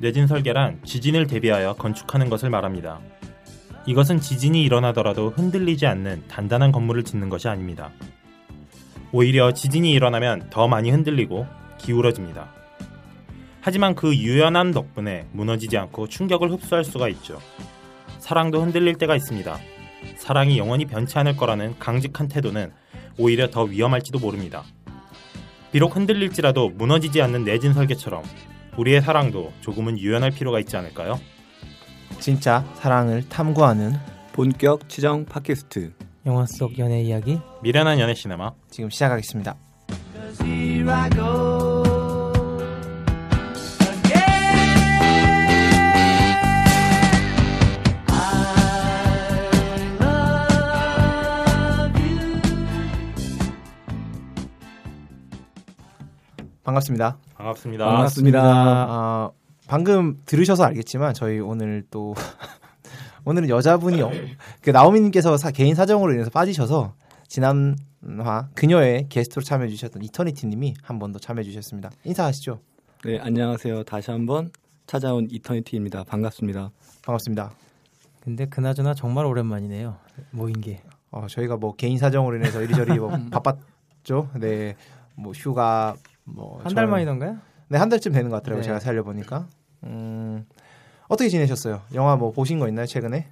내진 설계란 지진을 대비하여 건축하는 것을 말합니다. 이것은 지진이 일어나더라도 흔들리지 않는 단단한 건물을 짓는 것이 아닙니다. 오히려 지진이 일어나면 더 많이 흔들리고 기울어집니다. 하지만 그 유연함 덕분에 무너지지 않고 충격을 흡수할 수가 있죠. 사랑도 흔들릴 때가 있습니다. 사랑이 영원히 변치 않을 거라는 강직한 태도는 오히려 더 위험할지도 모릅니다. 비록 흔들릴지라도 무너지지 않는 내진 설계처럼 우리의 사랑도 조금은 유연할 필요가 있지 않을까요? 진짜 사랑을 탐구하는 본격 치정 팟캐스트 영화 속 연애 이야기 미련한 연애 시네마 지금 시작하겠습니다. 반갑습니다. 반갑습니다. 반갑습니다. 어, 방금 들으셔서 알겠지만 저희 오늘 또 오늘은 여자분이 어- 그 나오미님께서 사- 개인 사정으로 인해서 빠지셔서 지난화 그녀의 게스트로 참여해 주셨던 이터니티님이 한 번 더 참여해 주셨습니다. 인사하시죠. 네 안녕하세요 다시 한번 찾아온 이터니티입니다 반갑습니다 반갑습니다. 근데 그나저나 정말 오랜만이네요 모인 게 어, 저희가 뭐 개인 사정으로 인해서 이리저리 뭐 바빴죠. 네, 뭐 휴가 뭐 한 달 만이던가요? 네, 한 달쯤 되는 것 같더라고요. 네. 제가 살려보니까. 음, 어떻게 지내셨어요? 영화 뭐 보신 거 있나요, 최근에?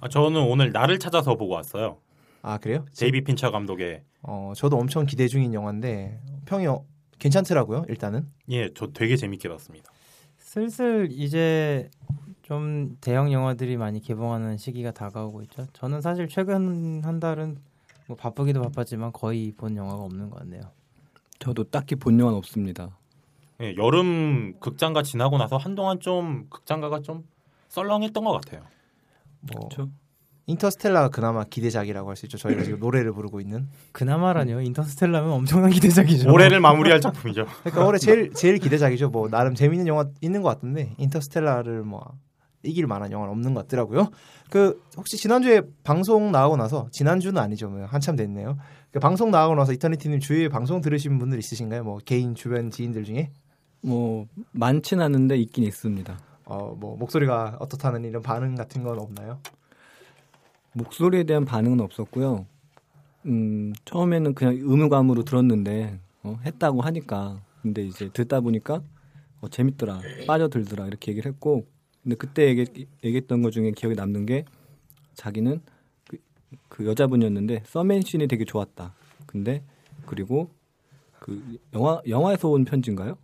아, 저는 오늘 나를 찾아서 보고 왔어요. 아, 그래요? 데이비 핀처 감독의 어, 저도 엄청 기대 중인 영화인데 평이 어, 괜찮더라고요, 일단은. 예, 저 되게 재밌게 봤습니다. 슬슬 이제 좀 대형 영화들이 많이 개봉하는 시기가 다가오고 있죠. 저는 사실 최근 한 달은 뭐 바쁘기도 바빴지만 거의 본 영화가 없는 것 같네요. 저도 딱히 본 영화는 없습니다 예, 여름 극장가 지나고 나서 한동안 좀 극장가가 좀 썰렁했던 것 같아요. 뭐 그렇죠 인터스텔라가 그나마 기대작이라고 할 수 있죠. 저희가 지금 노래를 부르고 있는. 그나마라뇨. 인터스텔라면 엄청난 기대작이죠. 올해를 마무리할 작품이죠. 그러니까 올해 제일 제일 기대작이죠. 뭐 나름 재밌는 영화 있는 것 같던데 인터스텔라를 뭐 이길 만한 영화는 없는 것 같더라고요. 그 혹시 지난주에 방송 나가고 나서 지난주는 아니죠. 뭐 한참 됐네요. 그 방송 나가고 나서 이터니티님 주위에 방송 들으신 분들 있으신가요? 뭐 개인 주변 지인들 중에? 뭐 많진 않은데 있긴 있습니다. 어 뭐 목소리가 어떻다는 이런 반응 같은 건 없나요? 목소리에 대한 반응은 없었고요. 음 처음에는 그냥 의무감으로 들었는데 어, 했다고 하니까. 근데 이제 듣다 보니까 어, 재밌더라 빠져들더라 이렇게 얘기를 했고. 근데 그때 얘기, 얘기했던 것 중에 기억에 남는 게 자기는 그, 그 여자분이었는데 서맨신이 되게 좋았다 근데 그리고 그 영화 영화에서 온 편지인가요?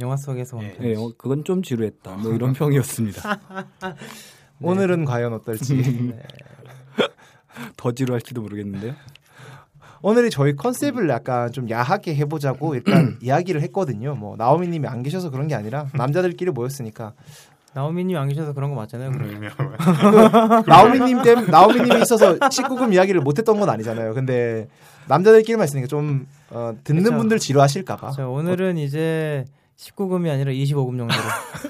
영화 속에서 온 예. 편지. 네, 어, 그건 좀 지루했다. 뭐 이런 평이었습니다. 오늘은 과연 어떨지. 네. 더 지루할지도 모르겠는데요. 오늘이 저희 컨셉을 약간 좀 야하게 해보자고 일단 이야기를 했거든요. 뭐 나오미님이 안 계셔서 그런 게 아니라 남자들끼리 모였으니까 나오미님 안 계셔서 그런 거 맞잖아요. 그럼. 나오미님 때문 나오미님이 있어서 19금 이야기를 못했던 건 아니잖아요. 근데 남자들끼리만 있으니까 좀 어, 듣는 그쵸. 분들 지루하실까봐. 자, 오늘은 이제 19금이 아니라 25금 정도로.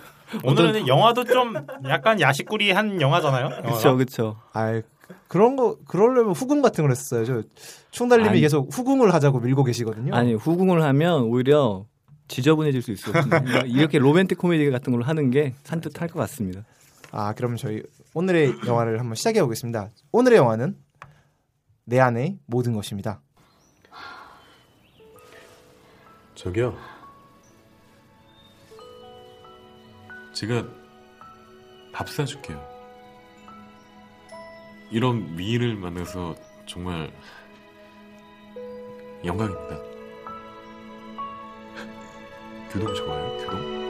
오늘은 영화도 좀 약간 야식구리한 영화잖아요. 그렇죠, 그렇죠. 아 그런 거 그러려면 후궁 같은 걸 했어요. 저 충달님이 아니. 계속 후궁을 하자고 밀고 계시거든요. 아니 후궁을 하면 오히려 지저분해질 수 있어요. 이렇게 로맨틱 코미디 같은 걸 하는 게 산뜻할 것 같습니다. 아 그럼 저희 오늘의 영화를 한번 시작해 보겠습니다. 오늘의 영화는 내 안의 모든 것입니다. 저기요. 제가 밥 사줄게요. 이런 미인을 만나서 정말 영광입니다. 규동 좋아요? 규동?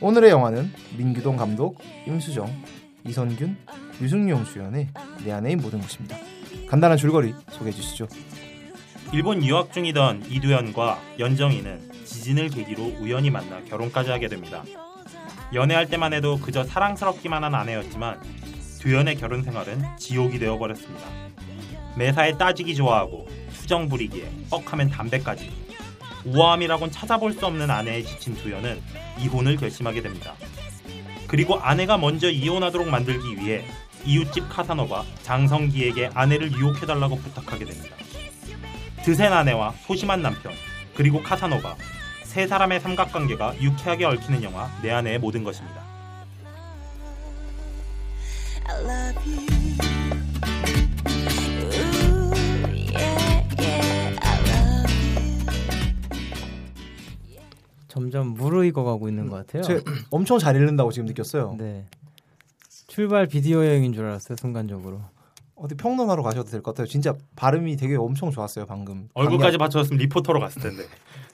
오늘의 영화는 민규동 감독, 임수정, 이선균, 유승용 주연의 내 안의 모든 것입니다. 간단한 줄거리 소개해 주시죠. 일본 유학 중이던 이두현과 연정이는 지진을 계기로 우연히 만나 결혼까지 하게 됩니다. 연애할 때만 해도 그저 사랑스럽기만 한 아내였지만 두현의 결혼 생활은 지옥이 되어버렸습니다. 매사에 따지기 좋아하고 수정 부리기에 뻑하면 담배까지 우아함이라곤 찾아볼 수 없는 아내에 지친 두현은 이혼을 결심하게 됩니다. 그리고 아내가 먼저 이혼하도록 만들기 위해 이웃집 카사노가 장성기에게 아내를 유혹해달라고 부탁하게 됩니다. 드센 아내와 소심한 남편 그리고 카사노가 세 사람의 삼각관계가 유쾌하게 얽히는 영화 내 안의 모든 것입니다. 점점 무르익어가고 있는 것 같아요. 제 엄청 잘 읽는다고 지금 느꼈어요. 네. 출발 비디오 여행인 줄 알았어요 순간적으로. 어디 평론하러 가셔도 될 것 같아요. 진짜 발음이 되게 엄청 좋았어요 방금. 얼굴까지 받쳐줬으면 리포터로 갔을 텐데.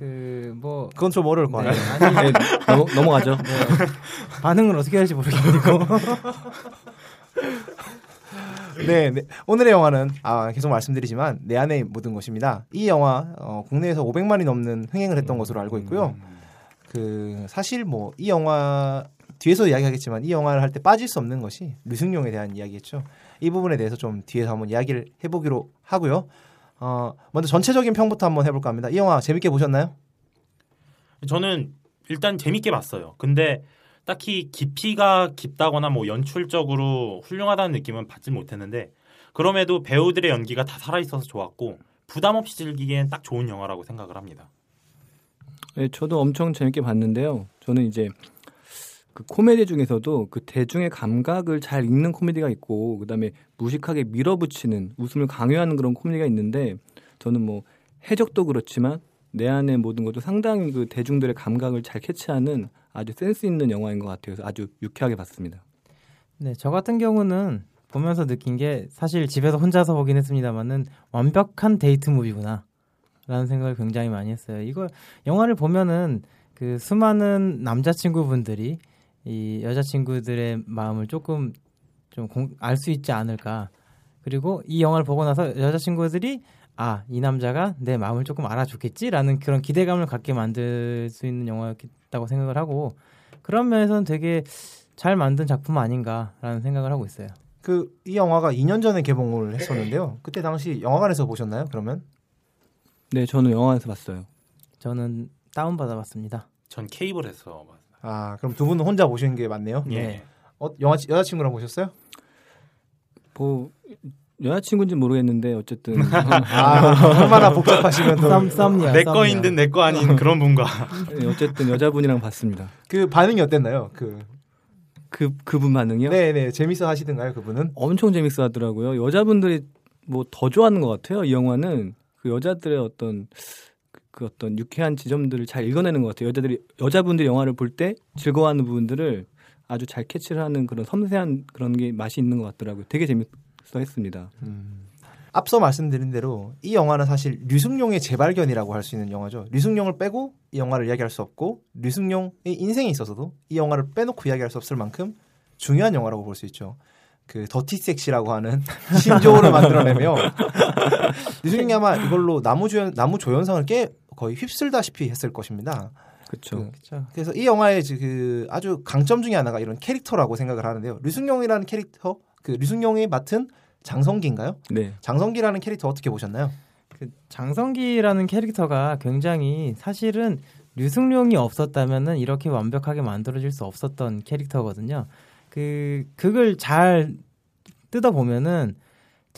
그 뭐 그건 좀 어려울 것 네, 같아요. 아니 네, 넘어, 넘어가죠. 네. 반응을 어떻게 할지 모르겠고. 네, 네. 오늘의 영화는 아, 계속 말씀드리지만 내 안의 모든 것입니다. 이 영화 어, 국내에서 500만이 넘는 흥행을 했던 것으로 알고 있고요. 그 사실 뭐 이 영화 뒤에서 이야기하겠지만 이 영화를 할 때 빠질 수 없는 것이 류승룡에 대한 이야기였죠. 이 부분에 대해서 좀 뒤에서 한번 이야기를 해보기로 하고요. 어, 먼저 전체적인 평부터 한번 해볼까 합니다. 이 영화 재밌게 보셨나요? 저는 일단 재밌게 봤어요. 근데 딱히 깊이가 깊다거나 뭐 연출적으로 훌륭하다는 느낌은 받지 못했는데 그럼에도 배우들의 연기가 다 살아있어서 좋았고 부담 없이 즐기기엔 딱 좋은 영화라고 생각을 합니다. 네, 저도 엄청 재밌게 봤는데요. 저는 이제 그 코미디 중에서도 그 대중의 감각을 잘 읽는 코미디가 있고 그다음에 무식하게 밀어붙이는 웃음을 강요하는 그런 코미디가 있는데 저는 뭐 해적도 그렇지만 내 아내의 모든 것도 상당히 그 대중들의 감각을 잘 캐치하는 아주 센스 있는 영화인 것 같아요. 아주 유쾌하게 봤습니다. 네, 저 같은 경우는 보면서 느낀 게 사실 집에서 혼자서 보긴 했습니다만은 완벽한 date movie구나. 라는 생각을 굉장히 많이 했어요. 이걸 영화를 보면은 그 수많은 남자친구분들이 이 여자친구들의 마음을 조금 좀 알 수 있지 않을까. 그리고 이 영화를 보고 나서 여자친구들이 아, 이 남자가 내 마음을 조금 알아주겠지라는 그런 기대감을 갖게 만들 수 있는 영화였다고 생각을 하고 그런 면에서는 되게 잘 만든 작품 아닌가라는 생각을 하고 있어요. 그 이 영화가 2년 전에 개봉을 했었는데요. 그때 당시 영화관에서 보셨나요? 그러면? 네, 저는 영화에서 봤어요. 저는 다운 받아 봤습니다. 전 케이블에서 봤어요. 아, 그럼 두 분은 혼자 보시는 게 맞네요. 예. 어, 영화 여자친구랑 보셨어요? 뭐 여자친구인지 모르겠는데 어쨌든 아, 얼마나 복잡하시면 썸이야. 내 거인 듯 내 거 아닌 그런 분과 네, 어쨌든 여자분이랑 봤습니다. 그 반응이 어땠나요? 그 그 그분 반응이요? 네, 네. 재밌어 하시던가요, 그분은? 엄청 재밌어 하더라고요. 여자분들이 뭐 더 좋아하는 것 같아요. 이 영화는 그 여자들의 어떤 그- 그 어떤 유쾌한 지점들을 잘 읽어내는 것 같아요. 여자들이 여자분들이 영화를 볼 때 즐거워하는 부분들을 아주 잘 캐치를 하는 그런 섬세한 그런 게 맛이 있는 것 같더라고요. 되게 재밌어 했습니다. 앞서 말씀드린 대로 이 영화는 사실 류승룡의 재발견이라고 할 수 있는 영화죠. 류승룡을 빼고 이 영화를 이야기할 수 없고 류승룡의 인생에 있어서도 이 영화를 빼놓고 이야기할 수 없을 만큼 중요한 영화라고 볼 수 있죠. 그 더티 섹시라고 하는 신조어를 만들어내며 류승룡이 아마 이걸로 나무 조연 나무 조연상을 깨 거의 휩쓸다시피 했을 것입니다. 그렇죠. 그-. 그래서 이 영화의 지- 그 아주 강점 중에 하나가 이런 캐릭터라고 생각을 하는데요. 류승룡이라는 캐릭터, 그 류승룡이 맡은 장성기인가요? 네. 장성기라는 캐릭터 어떻게 보셨나요? 그 장성기라는 캐릭터가 굉장히 사실은 류승룡이 없었다면은 이렇게 완벽하게 만들어질 수 없었던 캐릭터거든요. 그 그걸 잘 뜯어 보면은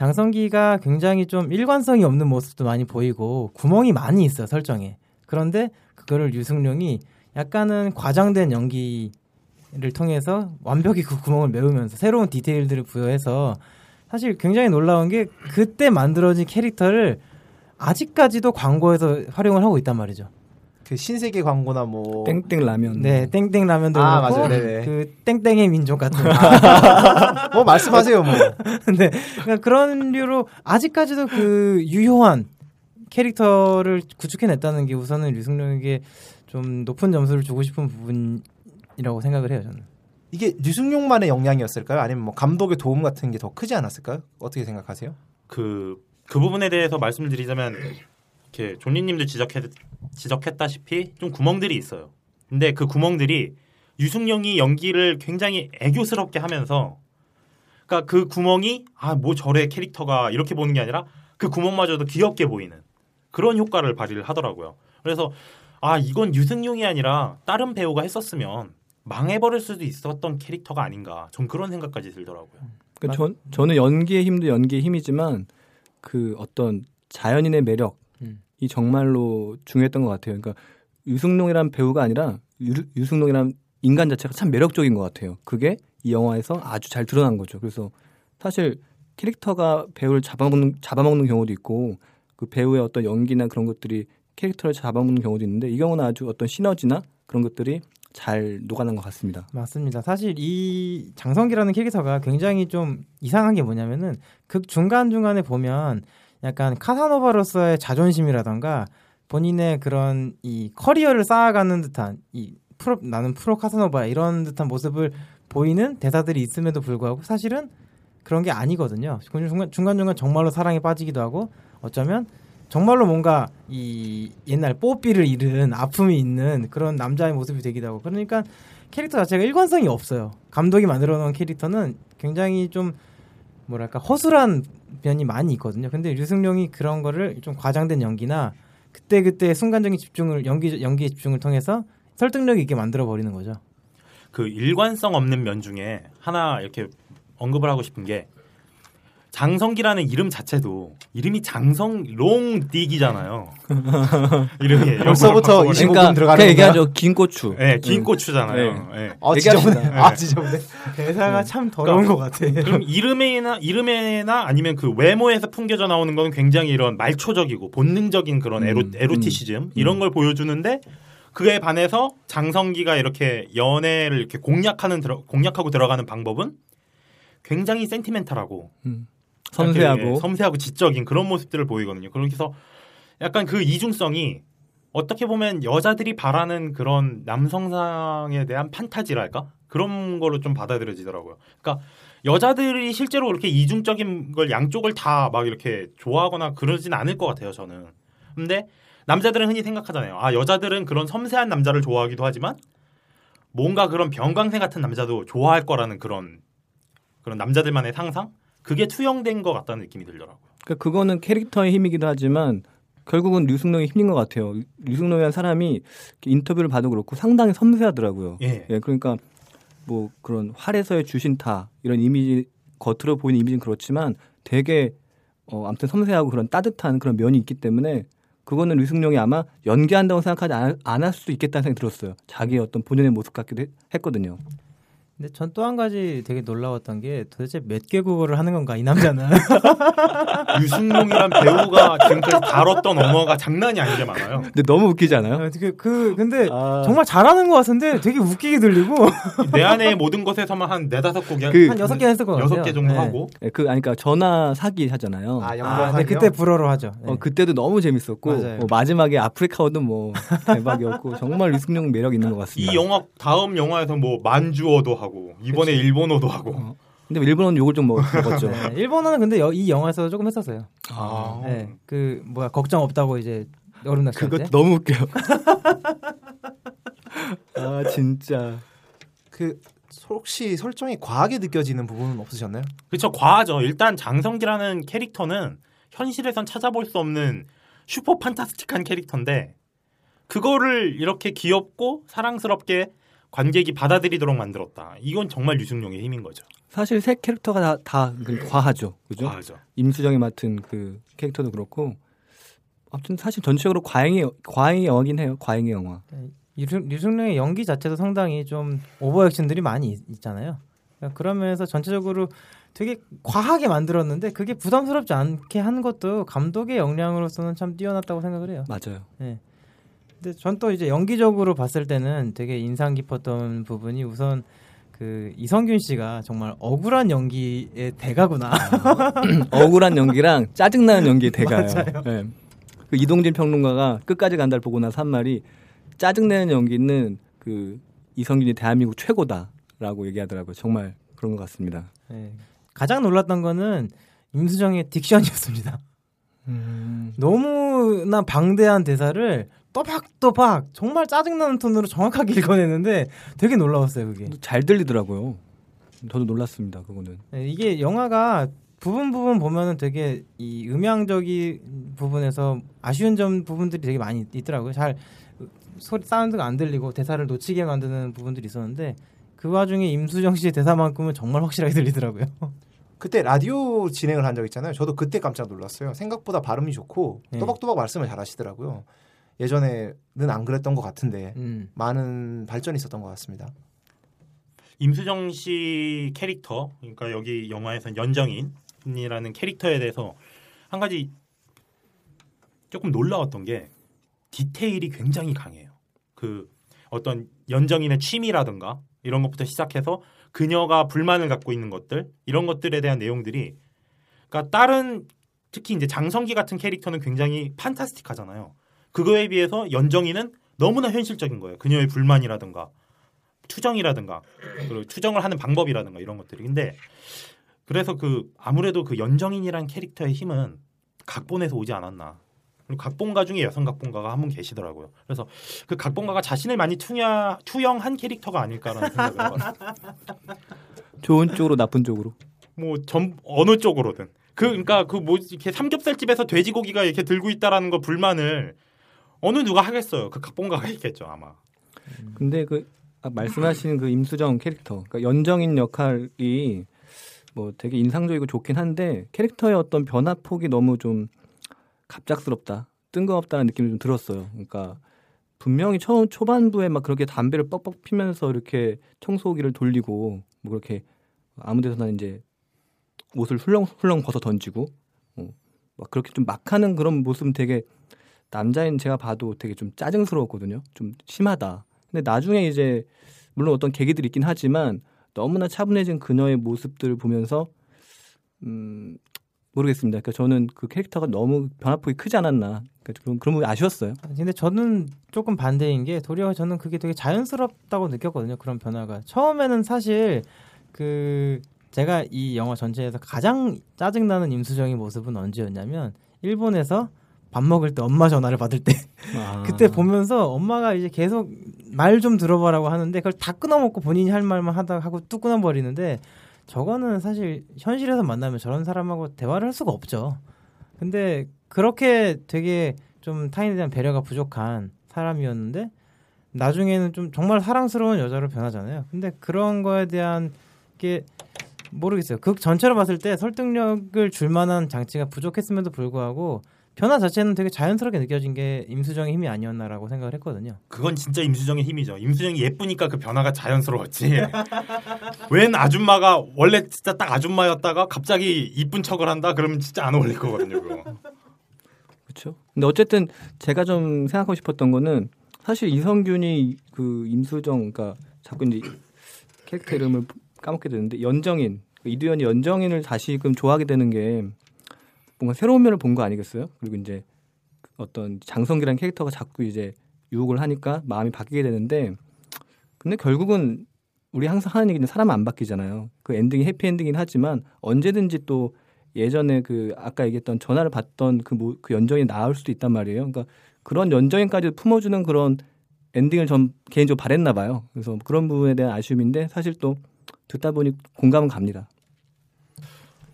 장성기가 굉장히 좀 일관성이 없는 모습도 많이 보이고 구멍이 많이 있어 요 설정에. 그런데 그거를 류승룡이 약간은 과장된 연기를 통해서 완벽히 그 구멍을 메우면서 새로운 디테일들을 부여해서 사실 굉장히 놀라운 게 그때 만들어진 캐릭터를 아직까지도 광고에서 활용을 하고 있단 말이죠. 그 신세계 광고나 뭐 땡땡 라면. 네, 땡땡 라면도 아, 그렇고 맞아요. 네네. 그 땡땡의 민족 같은 거. 뭐 말씀하세요 뭐. 근데 그러니까 그런 류로 아직까지도 그 유효한 캐릭터를 구축해냈다는 게 우선은 류승룡에게 좀 높은 점수를 주고 싶은 부분이라고 생각을 해요 저는. 이게 류승룡만의 역량이었을까요? 아니면 뭐 감독의 도움 같은 게 더 크지 않았을까요? 어떻게 생각하세요? 그, 그 부분에 대해서 말씀을 드리자면 이렇게 존리님도 지적했, 지적했다시피 좀 구멍들이 있어요. 근데 그 구멍들이 유승룡이 연기를 굉장히 애교스럽게 하면서 그러니까 그 구멍이 아 뭐 저래 캐릭터가 이렇게 보는 게 아니라 그 구멍마저도 귀엽게 보이는 그런 효과를 발휘를 하더라고요. 그래서 아 이건 유승룡이 아니라 다른 배우가 했었으면 망해버릴 수도 있었던 캐릭터가 아닌가. 전 그런 생각까지 들더라고요. 그러니까 전, 저는 연기의 힘도 연기의 힘이지만 그 어떤 자연인의 매력 이 음. 정말로 중요했던 것 같아요. 그러니까 유승룡이란 배우가 아니라 유, 유승룡이란 인간 자체가 참 매력적인 것 같아요. 그게 이 영화에서 아주 잘 드러난 거죠. 그래서 사실 캐릭터가 배우를 잡아먹는 잡아먹는 경우도 있고 그 배우의 어떤 연기나 그런 것들이 캐릭터를 잡아먹는 경우도 있는데 이 경우는 아주 어떤 시너지나 그런 것들이 잘 녹아난 것 같습니다. 맞습니다. 사실 이 장성기라는 캐릭터가 굉장히 좀 이상한 게 뭐냐면은 극 중간 중간에 보면 약간 카사노바로서의 자존심이라던가 본인의 그런 이 커리어를 쌓아가는 듯한 이 프로 나는 프로 카사노바 이런 듯한 모습을 보이는 대사들이 있음에도 불구하고 사실은 그런 게 아니거든요. 중간 중간 중간 정말로 사랑에 빠지기도 하고 어쩌면 정말로 뭔가 이 옛날 뽀삐를 잃은 아픔이 있는 그런 남자의 모습이 되기도 하고 그러니까 캐릭터 자체가 일관성이 없어요. 감독이 만들어 놓은 캐릭터는 굉장히 좀 뭐랄까 허술한 면이 많이 있거든요. 근데 류승룡이 그런 거를 좀 과장된 연기나 그때 그때 순간적인 집중을 연기 연기의 집중을 통해서 설득력 있게 만들어 버리는 거죠. 그 일관성 없는 면 중에 하나 이렇게 언급을 하고 싶은 게 장성기라는 이름 자체도 이름이 장성 롱 딕이잖아요. 이름이 벌써부터 25분 그러니까 들어가는 그 얘기하죠. 긴 고추. 네, 긴 음. 고추잖아요. 네. 아 얘기합시다. 지저분해. 아 지저분해. 대사가 참 더러운 그러니까 것 같아. 그럼 이름에나 이름에나 아니면 그 외모에서 풍겨져 나오는 거는 굉장히 이런 말초적이고 본능적인 그런 에로, 음, 에로티시즘 이런 걸 보여주는데 그에 반해서 장성기가 이렇게 연애를 이렇게 공략하는 들어, 공략하고 들어가는 방법은 굉장히 센티멘탈하고 음. 이렇게 섬세하고 섬세하고 지적인 그런 모습들을 보이거든요. 그래서 약간 그 이중성이 어떻게 보면 여자들이 바라는 그런 남성상에 대한 판타지랄까 그런 거로 좀 받아들여지더라고요. 그러니까 여자들이 실제로 그렇게 이중적인 걸 양쪽을 다 막 이렇게 좋아하거나 그러진 않을 것 같아요. 저는. 근데 남자들은 흔히 생각하잖아요. 아 여자들은 그런 섬세한 남자를 좋아하기도 하지만 뭔가 그런 병광생 같은 남자도 좋아할 거라는 그런 그런 남자들만의 상상 그게 투영된 것 같다는 느낌이 들더라고요. 그러니까 그거는 캐릭터의 힘이기도 하지만 결국은 류승룡의 힘인 것 같아요. 류승룡이라는 사람이 인터뷰를 봐도 그렇고 상당히 섬세하더라고요. 예. 그러니까 뭐 그런 활에서의 주신타 이런 이미지 겉으로 보이는 이미지는 그렇지만 되게 어 아무튼 섬세하고 그런 따뜻한 그런 면이 있기 때문에 그거는 류승룡이 아마 연기한다고 생각하지 않- 않을 수도 있겠다는 생각이 들었어요. 자기의 어떤 본연의 모습 같기도 했- 했거든요. 근데 전 또 한 가지 되게 놀라웠던 게 도대체 몇 개국어를 하는 건가 이 남자는 유승룡이란 배우가 지금까지 다뤘던 언어가 장난이 아니게 많아요. 근데 너무 웃기지 않아요? 그, 그 근데 아. 정말 잘하는 것 같은데 되게 웃기게 들리고 내 안의 모든 것에서만 한 네다섯 곡이 그- 한 여섯 개 했을 것 같아요. 여섯 개 정도 네. 하고 예, 그 아니 그러니까 전화 사기 하잖아요. 아 아, 영광 네, 그때 불어로 하죠. 네. 어, 그때도 너무 재밌었고. 뭐 마지막에 아프리카어도 뭐 대박이었고 정말 류승룡 매력 있는 것 같습니다. 이 영화 다음 영화에서 뭐 만주어도 하고 이번에 일본어도 하고 근데 일본어는 욕을 좀 먹, 먹었죠. 네, 일본어는 근데 여- 이 영화에서 조금 했었어요. 아, 네, 그 뭐야 걱정 없다고 이제 여름 낚시 할 때. 그것도 너무 웃겨요. 아 진짜. 그 혹시 설정이 과하게 느껴지는 부분은 없으셨나요? 그렇죠 과하죠. 일단 장성기라는 캐릭터는 현실에선 찾아볼 수 없는 슈퍼 판타스틱한 캐릭터인데 그거를 이렇게 귀엽고 사랑스럽게 관객이 받아들이도록 만들었다. 이건 정말 유승룡의 힘인 거죠. 사실 세 캐릭터가 다, 다그 과하죠. 그죠? 과하죠. 임수정이 맡은 그 캐릭터도 그렇고 아무튼 사실 전체적으로 과잉의 과잉의 영화긴 해요. 과잉의 영화. 류승- 류승룡의 연기 자체도 상당히 좀 오버 액션들이 많이 있- 있잖아요. 면에서 전체적으로 되게 과하게 만들었는데 그게 부담스럽지 않게 하는 것도 감독의 역량으로서는 참 뛰어났다고 생각을 해요. 맞아요. 네. 근데 전 또 이제 연기적으로 봤을 때는 되게 인상 깊었던 부분이 우선 그 이성균 씨가 정말 억울한 연기의 대가구나. 억울한 연기랑 짜증나는 연기의 대가예요. 예. 그 이동진 평론가가 끝까지 간다를 보고 나서 한 말이 짜증내는 연기는 그 이성균이 대한민국 최고다라고 얘기하더라고요. 정말 그런 것 같습니다. 네. 가장 놀랐던 거는 임수정의 딕션이었습니다. 너무나 방대한 대사를 또박또박 정말 짜증나는 톤으로 정확하게 읽어내는데 되게 놀라웠어요 그게. 잘 들리더라고요. 저도 놀랐습니다. 그거는. 네, 이게 영화가 부분 부분 보면은 되게 이 음향적인 부분에서 아쉬운 점 부분들이 되게 많이 있더라고요. 잘 소리 사운드가 안 들리고 대사를 놓치게 만드는 부분들이 있었는데 그 와중에 임수정 씨의 대사만큼은 정말 확실하게 들리더라고요. 그때 라디오 진행을 한 적 있잖아요. 저도 그때 깜짝 놀랐어요. 생각보다 발음이 좋고 네. 또박또박 말씀을 잘 하시더라고요. 예전에는 안 그랬던 것 같은데 음. 많은 발전이 있었던 것 같습니다. 임수정 씨 캐릭터, 그러니까 여기 영화에선 연정인이라는 캐릭터에 대해서 한 가지 조금 놀라웠던 게 디테일이 굉장히 강해요. 그 어떤 연정인의 취미라든가 이런 것부터 시작해서 그녀가 불만을 갖고 있는 것들 이런 것들에 대한 내용들이 그러니까 다른 특히 이제 장성기 같은 캐릭터는 굉장히 판타스틱하잖아요. 그거에 비해서 연정이는 너무나 현실적인 거예요. 그녀의 불만이라든가 추정이라든가 그리고 추정을 하는 방법이라든가 이런 것들이. 근데 그래서 그 아무래도 그 연정인이란 캐릭터의 힘은 각본에서 오지 않았나. 그리고 각본가 중에 여성 각본가가 한 분 계시더라고요. 그래서 그 각본가가 자신을 많이 투야, 투영한 캐릭터가 아닐까라는 생각을 해봤어요. 좋은 쪽으로 나쁜 쪽으로. 뭐 전 어느 쪽으로든. 그 그러니까 그 뭐 이렇게 삼겹살 집에서 돼지고기가 이렇게 들고 있다라는 거 불만을 어느 누가 하겠어요. 그 각본가가 있겠죠 아마. 근데 그 아, 말씀하신 그 임수정 캐릭터, 그러니까 연정인 역할이 뭐 되게 인상적이고 좋긴 한데 캐릭터의 어떤 변화 폭이 너무 좀 갑작스럽다, 뜬금없다는 느낌이 좀 들었어요. 그러니까 분명히 처음 초반부에 막 그렇게 담배를 뻑뻑 피면서 이렇게 청소기를 돌리고 뭐 그렇게 아무데서나 이제 옷을 훌렁훌렁 벗어 던지고 어, 막 그렇게 좀 막하는 그런 모습은 되게 남자인 제가 봐도 되게 좀 짜증스러웠거든요. 좀 심하다. 근데 나중에 이제 물론 어떤 계기들이 있긴 하지만 너무나 차분해진 그녀의 모습들을 보면서 음 모르겠습니다. 그러니까 저는 그 캐릭터가 너무 변화폭이 크지 않았나. 그러니까 그런 그런 부분이 아쉬웠어요. 근데 저는 조금 반대인 게 도리어 저는 그게 되게 자연스럽다고 느꼈거든요. 그런 변화가 처음에는 사실 그 제가 이 영화 전체에서 가장 짜증나는 임수정의 모습은 언제였냐면 일본에서 밥 먹을 때 엄마 전화를 받을 때 아. 그때 보면서 엄마가 이제 계속 말 좀 들어보라고 하는데 그걸 다 끊어먹고 본인이 할 말만 하다 하고 뚝 끊어버리는데 저거는 사실 현실에서 만나면 저런 사람하고 대화를 할 수가 없죠. 근데 그렇게 되게 좀 타인에 대한 배려가 부족한 사람이었는데 나중에는 좀 정말 사랑스러운 여자로 변하잖아요. 근데 그런 거에 대한 게 모르겠어요. 극 전체로 봤을 때 설득력을 줄 만한 장치가 부족했음에도 불구하고 변화 자체는 되게 자연스럽게 느껴진 게 임수정의 힘이 아니었나라고 생각을 했거든요. 그건 진짜 임수정의 힘이죠. 임수정이 예쁘니까 그 변화가 자연스러웠지. 웬 아줌마가 원래 진짜 딱 아줌마였다가 갑자기 이쁜 척을 한다? 그러면 진짜 안 어울릴 거거든요. 그렇죠. 근데 어쨌든 제가 좀 생각하고 싶었던 거는 사실 이성균이 그 임수정 그러니까 자꾸 이제 캐릭터 이름을 까먹게 되는데 연정인 그 이두현이 연정인을 다시금 좋아하게 되는 게 뭔가 새로운 면을 본 거 아니겠어요? 그리고 이제 어떤 장성기라는 캐릭터가 자꾸 이제 유혹을 하니까 마음이 바뀌게 되는데 근데 결국은 우리 항상 하는 얘기는 사람은 안 바뀌잖아요. 그 엔딩이 해피 엔딩이긴 하지만 언제든지 또 예전에 그 아까 얘기했던 전화를 받던 그, 모- 그 연정이 나올 수도 있단 말이에요. 그러니까 그런 연정인까지 품어주는 그런 엔딩을 전 개인적으로 바랬나 봐요. 그래서 그런 부분에 대한 아쉬움인데 사실 또 듣다 보니 공감은 갑니다.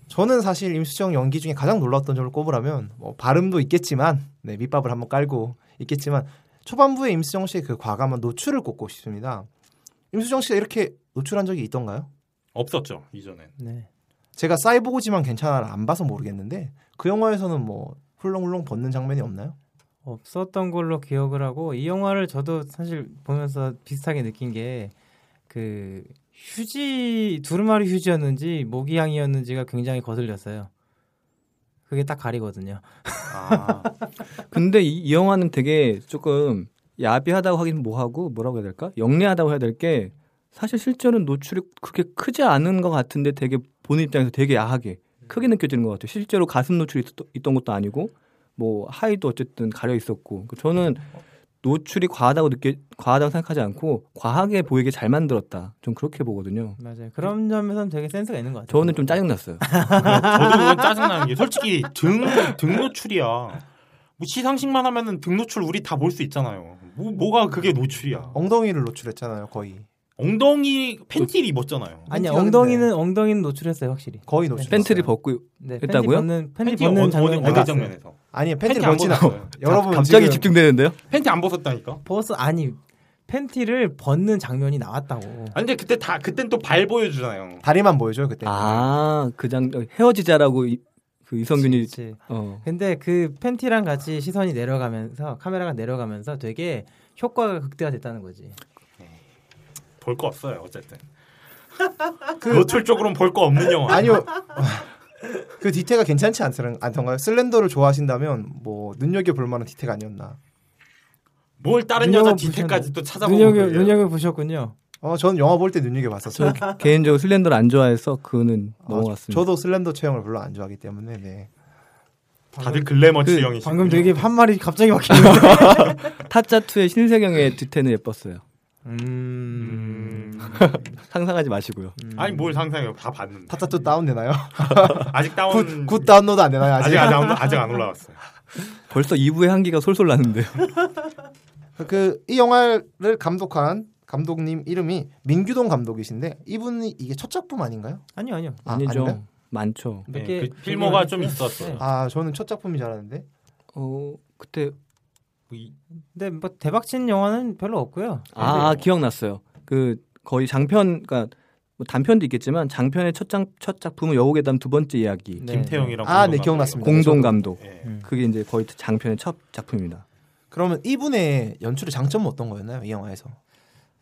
저는 사실 임수정 연기 중에 가장 놀랐던 점을 꼽으라면 뭐 발음도 있겠지만 네, 밑밥을 한번 깔고 있겠지만 초반부에 임수정 씨의 그 과감한 노출을 꼽고 싶습니다. 임수정 씨가 이렇게 노출한 적이 있던가요? 없었죠 이전엔. 네. 제가 사이보그지만 괜찮아 안 봐서 모르겠는데 그 영화에서는 뭐 훌렁훌렁 벗는 장면이 없나요? 없었던 걸로 기억을 하고 이 영화를 저도 사실 보면서 비슷하게 느낀 게 그 휴지 두루마리 휴지였는지 모기향이었는지가 굉장히 거슬렸어요. 그게 딱 가리거든요. 아, 근데 이, 이 영화는 되게 조금 야비하다고 하긴 뭐하고 뭐라고 해야 될까? 영리하다고 해야 될 게 사실 실제로는 노출이 그렇게 크지 않은 것 같은데 되게 보는 입장에서 되게 야하게 크게 느껴지는 것 같아요. 실제로 가슴 노출이 있- 있던 것도 아니고 뭐 하의도 어쨌든 가려 있었고 그 저는 노출이 과하다고 느껴 과하다고 생각하지 않고 과하게 보이게 잘 만들었다. 좀 그렇게 보거든요. 맞아요. 그런 점에서는 되게 센스가 있는 것 같아요. 저는 좀 짜증 났어요. 저도 그건 짜증 나는 게 솔직히 등, 등 노출이야. 뭐 시상식만 하면은 등 노출 우리 다 볼 수 있잖아요. 뭐, 뭐가 그게 노출이야. 엉덩이를 노출했잖아요, 거의. 엉덩이 팬티를 입었잖아요. 아니 엉덩이는 엉덩이는 노출했어요 확실히. 거의 노출. 팬티를 벗고 네, 했다고요? 팬티 벗는 팬티, 팬티 벗는 어디, 장면 어디, 어디 장면에서? 아니 팬티를 팬티 안 벗진. 않아요. 여러분 갑자기 집중되는데요? 팬티 안 벗었다니까. 벗어 아니 팬티를 벗는 장면이 나왔다고. 아니 근데 그때 다 그땐 또 발 보여주잖아요. 다리만 보여줘요 그때. 아, 그 장 헤어지자라고 이, 그 이성균이 그치. 어. 근데 그 팬티랑 같이 시선이 내려가면서 카메라가 내려가면서 되게 효과가 극대화됐다는 거지. 볼 거 없어요 어쨌든. 그- 노출 쪽으로는 볼 거 없는 영화. 아니요. 그 디테가 괜찮지 않던, 않던가요? 슬렌더를 좋아하신다면 뭐 눈여겨 볼 만한 디테가 아니었나. 뭘 다른 여자 뒤태까지 또 찾아보고 눈여겨. 눈여겨 보셨군요. 어, 전 영화 볼 때 눈여겨 봤었어요. 저 개인적으로 slender를 안 좋아해서 그는 아, 넘어갔습니다. 저도 slender 체형을 별로 안 좋아하기 때문에 네. 다들 글래머 그 취향이시. 방금 되게 한 말이 갑자기 막히는데. 타짜 2의 신세경의 뒤태는 예뻤어요. 음. 상상하지 마시고요. 아니 뭘 상상해요? 다 봤는데. 타짜 2 다운되나요? 아직 다운 good, good download 안 되나요? 아직? 아직 안, 아직 안 올라왔어요. 벌써 2부의 향기가 솔솔 나는데요. 그 이 영화를 감독한 감독님 이름이 민규동 감독이신데 이분이 이게 첫 작품 아닌가요? 아니요 아니요. 아, 아니죠. 아닌가요? 많죠. 몇 네, 개- 그 필모가 몇좀개 있었어요. 네. 아 저는 첫 작품인 줄 알았는데 어, 그때 이- 근데 뭐 대박친 영화는 별로 없고요. 아, 아, 기억났어요. 그 거의 장편 그러니까 뭐 단편도 있겠지만 장편의 첫, 장, 첫 작품은 여우괴담 두 번째 이야기. 네. 김태형이랑 아, 공동 네. 기억났습니다. 공동 감독. 예. 음. 그게 이제 거의 장편의 첫 작품입니다. 그러면 이분의 연출의 장점은 어떤 거였나요 이 영화에서?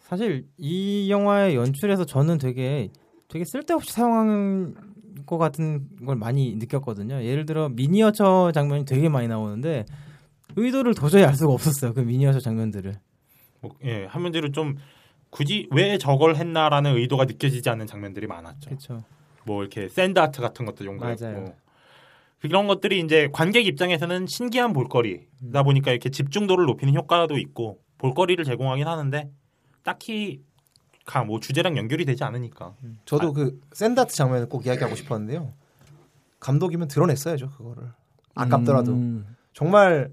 사실 이 영화의 연출에서 저는 되게 되게 쓸데없이 사용한 것 같은 걸 많이 느꼈거든요. 예를 들어 미니어처 장면이 되게 많이 나오는데 의도를 도저히 알 수가 없었어요. 그 미니어처 장면들을. 뭐, 예, 한문제로 좀 굳이 왜 저걸 했나라는 의도가 느껴지지 않는 장면들이 많았죠. 그렇죠. 뭐 이렇게 sand art 같은 것도. 용감했고 그런 것들이 이제 관객 입장에서는 신기한 볼거리다 보니까 이렇게 집중도를 높이는 효과도 있고 볼거리를 제공하긴 하는데 딱히 가뭐 주제랑 연결이 되지 않으니까 저도 그 sand art 장면을 꼭 이야기하고 싶었는데요. 감독이면 드러냈어야죠 그거를. 아깝더라도 음. 정말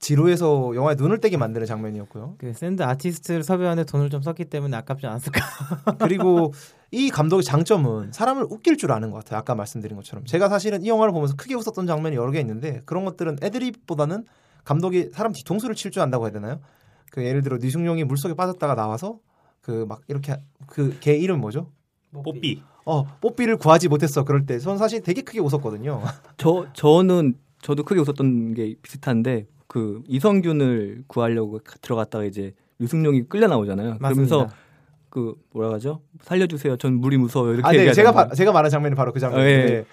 지루해서 영화에 눈을 떼게 만드는 장면이었고요. 그 sand artist를 섭외하는데 돈을 좀 썼기 때문에 아깝지 않았을까. 그리고 이 감독의 장점은 사람을 웃길 줄 아는 것 같아요. 아까 말씀드린 것처럼 제가 사실은 이 영화를 보면서 크게 웃었던 장면이 여러 개 있는데 그런 것들은 애드립보다는 감독이 사람 뒤통수를 칠 줄 안다고 해야 되나요? 그 예를 들어 뉘승용이 물속에 빠졌다가 나와서 그 막 이렇게 그걔 이름 뭐죠? 뽀삐 어 뽀삐를 구하지 못했어. 그럴 때 전 사실 되게 크게 웃었거든요. 저 저는 저도 크게 웃었던 게 비슷한데 그 이성균을 구하려고 들어갔다가 이제 유승용이 끌려 나오잖아요. 그러면서 맞습니다. 그 뭐라 하죠? 살려주세요. 전 물이 무서워요. 이렇게 아, 네, 제가. 바, 제가 말한 장면이 바로 그 장면인데 예.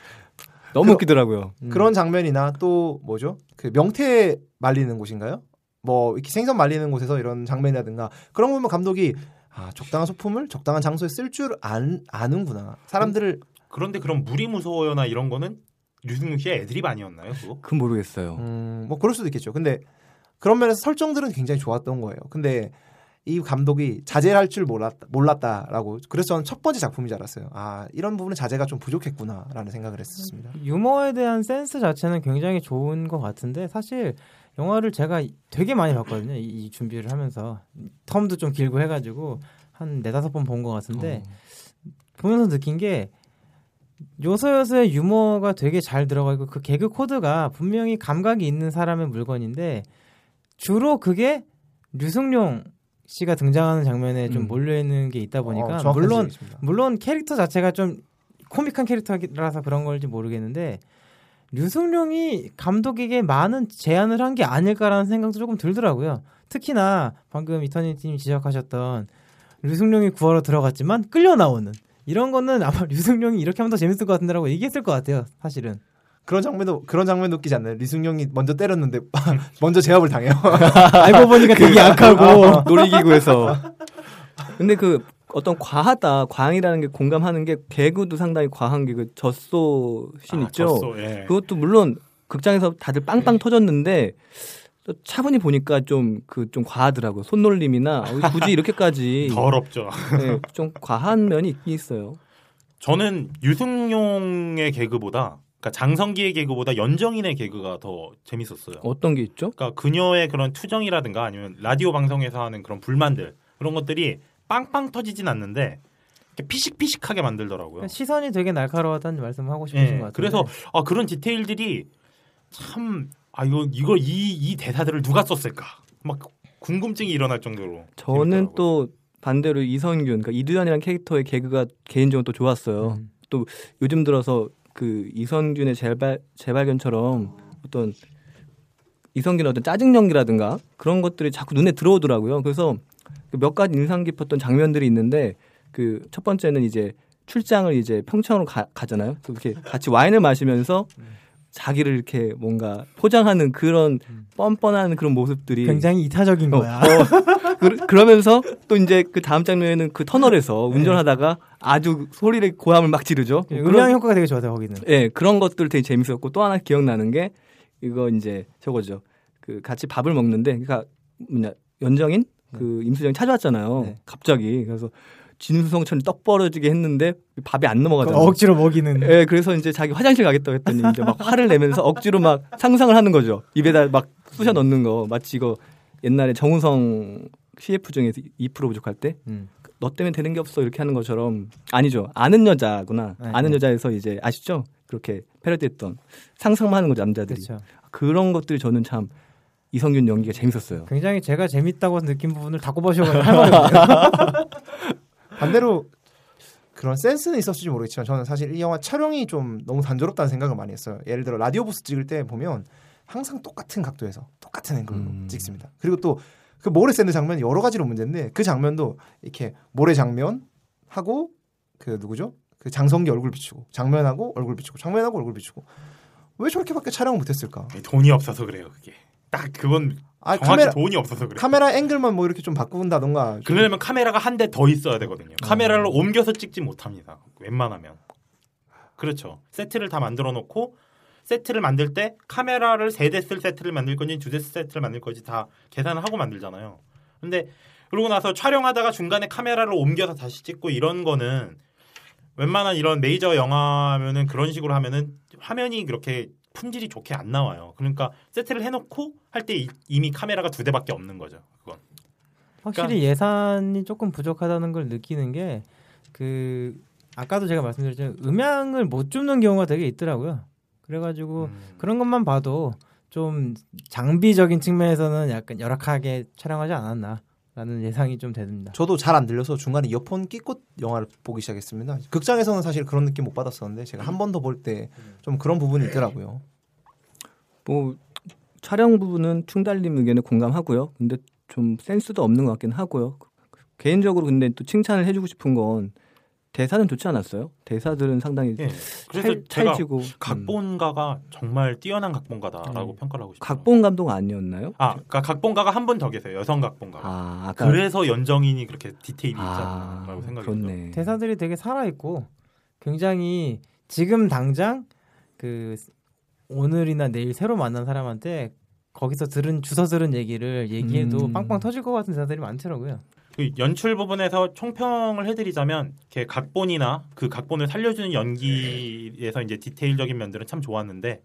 너무 그- 웃기더라고요. 음. 그런 장면이나 또 뭐죠? 그 명태 말리는 곳인가요? 뭐 이렇게 생선 말리는 곳에서 이런 장면이라든가 그런 거 보면 감독이 아 적당한 소품을 적당한 장소에 쓸 줄 아는구나. 사람들을 그런데 그런 물이 무서워요나 이런 거는 류승룡 씨의 애드립 아니었나요? 그거? 그건 모르겠어요. 음, 뭐 그럴 수도 있겠죠. 근데 그런 면에서 설정들은 굉장히 좋았던 거예요. 근데 이 감독이 자제를 할 줄 몰랐다, 몰랐다라고 그래서 저는 첫 번째 작품인 줄 알았어요. 아 이런 부분은 자제가 좀 부족했구나라는 생각을 했었습니다. 유머에 대한 센스 자체는 굉장히 좋은 것 같은데 사실 영화를 제가 되게 많이 봤거든요. 이, 이 준비를 하면서 텀도 좀 길고 해가지고 한 네다섯 번 본 것 같은데 보면서 느낀 게 요소요소의 유머가 되게 잘 들어가 있고 그 개그 코드가 분명히 감각이 있는 사람의 물건인데 주로 그게 류승룡 씨가 등장하는 장면에 좀 음. 몰려 있는 게 있다 보니까 어, 물론 지적이십니다. 물론 캐릭터 자체가 좀 코믹한 캐릭터라서 그런 걸지 모르겠는데 류승룡이 감독에게 많은 제안을 한 게 아닐까라는 생각도 조금 들더라고요. 특히나 방금 이터니티님 지적하셨던 류승룡이 구하러 들어갔지만 끌려 나오는 이런 거는 아마 류승룡이 이렇게 하면 더 재밌을 것 같은데라고 얘기했을 것 같아요. 사실은. 그런 장면도 그런 장면도 웃기지 않나요? 리승용이 먼저 때렸는데 먼저 제압을 당해요. 알고 보니까 되게 약하고 놀이기구에서. 근데 그 어떤 과하다, 과잉이라는 게 공감하는 게 개그도 상당히 과한 게그 젖소 씬 아, 있죠. 젖소, 예. 그것도 물론 극장에서 다들 빵빵 터졌는데 또 차분히 보니까 좀그 좀 과하더라고요. 손놀림이나 어, 굳이 이렇게까지 더럽죠. 네, 좀 과한 면이 있긴 있어요. 저는 유승용의 개그보다 그러니까 장성기의 개그보다 연정인의 개그가 더 재밌었어요. 어떤 게 있죠? 그러니까 그녀의 그런 투정이라든가 아니면 라디오 방송에서 하는 그런 불만들 그런 것들이 빵빵 터지진 않는데 이렇게 피식피식하게 만들더라고요. 시선이 되게 날카로웠다는 말씀 하고 싶으신 예, 것 같아요. 그래서 아, 그런 디테일들이 참 아 이거 이거 이, 이 대사들을 누가 썼을까 막 궁금증이 일어날 정도로 저는 또 반대로 이성균, 그러니까 이두현이라는 캐릭터의 개그가 개인적으로 또 좋았어요. 음. 또 요즘 들어서 그 이성균의 재발 재발견처럼 어떤 이성균의 어떤 짜증 연기라든가 그런 것들이 자꾸 눈에 들어오더라고요. 그래서 그몇 가지 인상 깊었던 장면들이 있는데 그 첫 번째는 이제 출장을 이제 평창으로 가, 가잖아요. 또 이렇게 같이 와인을 마시면서 자기를 이렇게 뭔가 포장하는 그런 뻔뻔한 그런 모습들이 굉장히 이타적인 어, 거야. 어, 그, 그러면서 또 이제 그 다음 장면에는 그 터널에서 운전하다가 아주 소리를 고함을 막 지르죠. 예, 음향 효과가 되게 좋아요 거기는. 예, 그런 것들 되게 재밌었고 또 하나 기억나는 게 이거 이제 저거죠. 그 같이 밥을 먹는데 그러니까 뭐냐 연정인 그 임수정이 찾아왔잖아요. 네. 갑자기 그래서 진수성처럼 떡 벌어지게 했는데 밥이 안 넘어가잖아요. 억지로 먹이는. 예, 그래서 이제 자기 화장실 가겠다고 했더니 이제 막 화를 내면서 억지로 막 상상을 하는 거죠. 입에다 막 쑤셔 넣는 거. 마치 이거 옛날에 정우성 CF 중에서 2% 부족할 때너 음. 때문에 되는 게 없어 이렇게 하는 것처럼 아니죠. 아는 여자구나. 네, 아는 네. 여자에서 이제 아시죠? 그렇게 패러디했던 상상만 하는 거죠 남자들이. 그렇죠. 그런 것들이 저는 참 이성균 연기가 재밌었어요. 굉장히 제가 재밌다고 느낀 부분을 다 꼽아주셔가지고 할 말이 없네요. 반대로 그런 센스는 있었을지 모르겠지만 저는 사실 이 영화 촬영이 좀 너무 단조롭다는 생각을 많이 했어요. 예를 들어 라디오 부스 찍을 때 보면 항상 똑같은 각도에서 똑같은 앵글로 음. 찍습니다. 그리고 또 그 모래 sand 장면 여러 가지로 문제인데 그 장면도 이렇게 모래 장면 하고 그 누구죠? 그 장성기 얼굴 비추고 장면하고 얼굴 비추고 장면하고 얼굴 비추고 왜 저렇게밖에 촬영을 못했을까? 돈이 없어서 그래요 그게 딱 그건 아, 카메라- 돈이 없어서 그래요. 카메라 앵글만 뭐 이렇게 좀 바꾼다던가 좀- 그러려면 카메라가 한 대 더 있어야 되거든요. 카메라를 옮겨서 찍지 못합니다. 웬만하면. 그렇죠. 세트를 다 만들어 놓고 세트를 만들 때 카메라를 세대쓸 세트를 만들 건지 두대쓸 세트를 만들 건지 다 계산을 하고 만들잖아요. 근데 그러고 나서 촬영하다가 중간에 카메라를 옮겨서 다시 찍고 이런 거는 웬만한 이런 메이저 영화면은 그런 식으로 하면은 화면이 그렇게 품질이 좋게 안 나와요. 그러니까 세트를 해놓고 할 때 이미 카메라가 두 대밖에 없는 거죠. 그건. 확실히 예산이 조금 부족하다는 걸 느끼는 게 그 아까도 제가 말씀드렸지만 음향을 못 줍는 경우가 되게 있더라고요. 그래가지고 음. 그런 것만 봐도 좀 장비적인 측면에서는 약간 열악하게 촬영하지 않았나 라는 예상이 좀 됩니다. 저도 잘 안 들려서 중간에 이어폰 끼고 영화를 보기 시작했습니다. 극장에서는 사실 그런 느낌 못 받았었는데 제가 한 번 더 볼 때 좀 그런 부분이 있더라고요. 뭐 촬영 부분은 충달님 의견에 공감하고요. 근데 좀 센스도 없는 것 같긴 하고요. 개인적으로 근데 또 칭찬을 해주고 싶은 건 대사는 좋지 않았어요. 대사들은 상당히 예. 그래서 찰, 제가 찰지고 음. 각본가가 정말 뛰어난 각본가다라고 음. 평가를 하고 싶어요. 각본 감독 아니었나요? 아, 그러니까 각본가가 한 분 더 계세요. 여성 각본가가. 아, 아까 그래서 연정인이 그렇게 디테일이 아, 있잖아라고 생각이 그렇네. 들어요. 대사들이 되게 살아 있고 굉장히 지금 당장 그 오늘이나 내일 새로 만난 사람한테 거기서 들은 주워 들은 얘기를 얘기해도 음. 빵빵 터질 것 같은 대사들이 많더라고요. 그 연출 부분에서 총평을 해드리자면 이렇게 각본이나 그 각본을 살려주는 연기에서 이제 디테일적인 면들은 참 좋았는데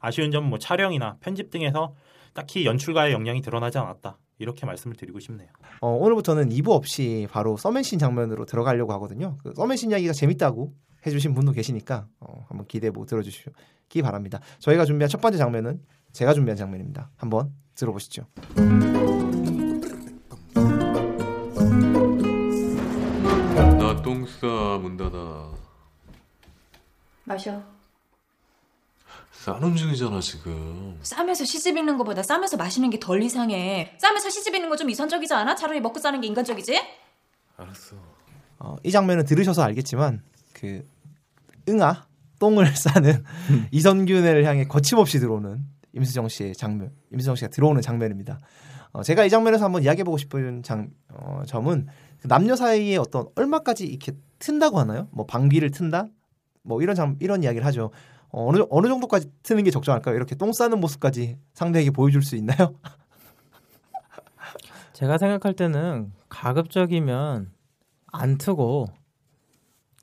아쉬운 점은 뭐 촬영이나 편집 등에서 딱히 연출가의 역량이 드러나지 않았다 이렇게 말씀을 드리고 싶네요. 어, 오늘부터는 2부 없이 바로 서맨신 장면으로 들어가려고 하거든요. 그 서맨신 이야기가 재밌다고 해주신 분도 계시니까 어, 한번 기대해보고 들어주시기 바랍니다. 저희가 준비한 첫 번째 장면은 제가 준비한 장면입니다. 한번 들어보시죠. 싸문 닫아. 마셔. 싸는 중이잖아 지금. 쌈에서 시집 읽는 것보다 쌈에서 마시는 게 덜 이상해. 쌈에서 시집 읽는 거 좀 이선적이지 않아? 차라리 먹고 사는 게 인간적이지? 알았어. 어, 이 장면은 들으셔서 알겠지만 그 응아 똥을 싸는 이선균을 향해 거침없이 들어오는 임수정 씨의 장면, 임수정 씨가 들어오는 장면입니다. 어, 제가 이 장면에서 한번 이야기해보고 싶은 장, 어, 점은 그 남녀 사이에 어떤 얼마까지 이렇게 튼다고 하나요? 뭐 방귀를 튼다? 뭐 이런 장, 이런 이야기를 하죠. 어, 어느 어느 정도까지 트는 게 적정할까요? 이렇게 똥 싸는 모습까지 상대에게 보여줄 수 있나요? 제가 생각할 때는 가급적이면 안 트고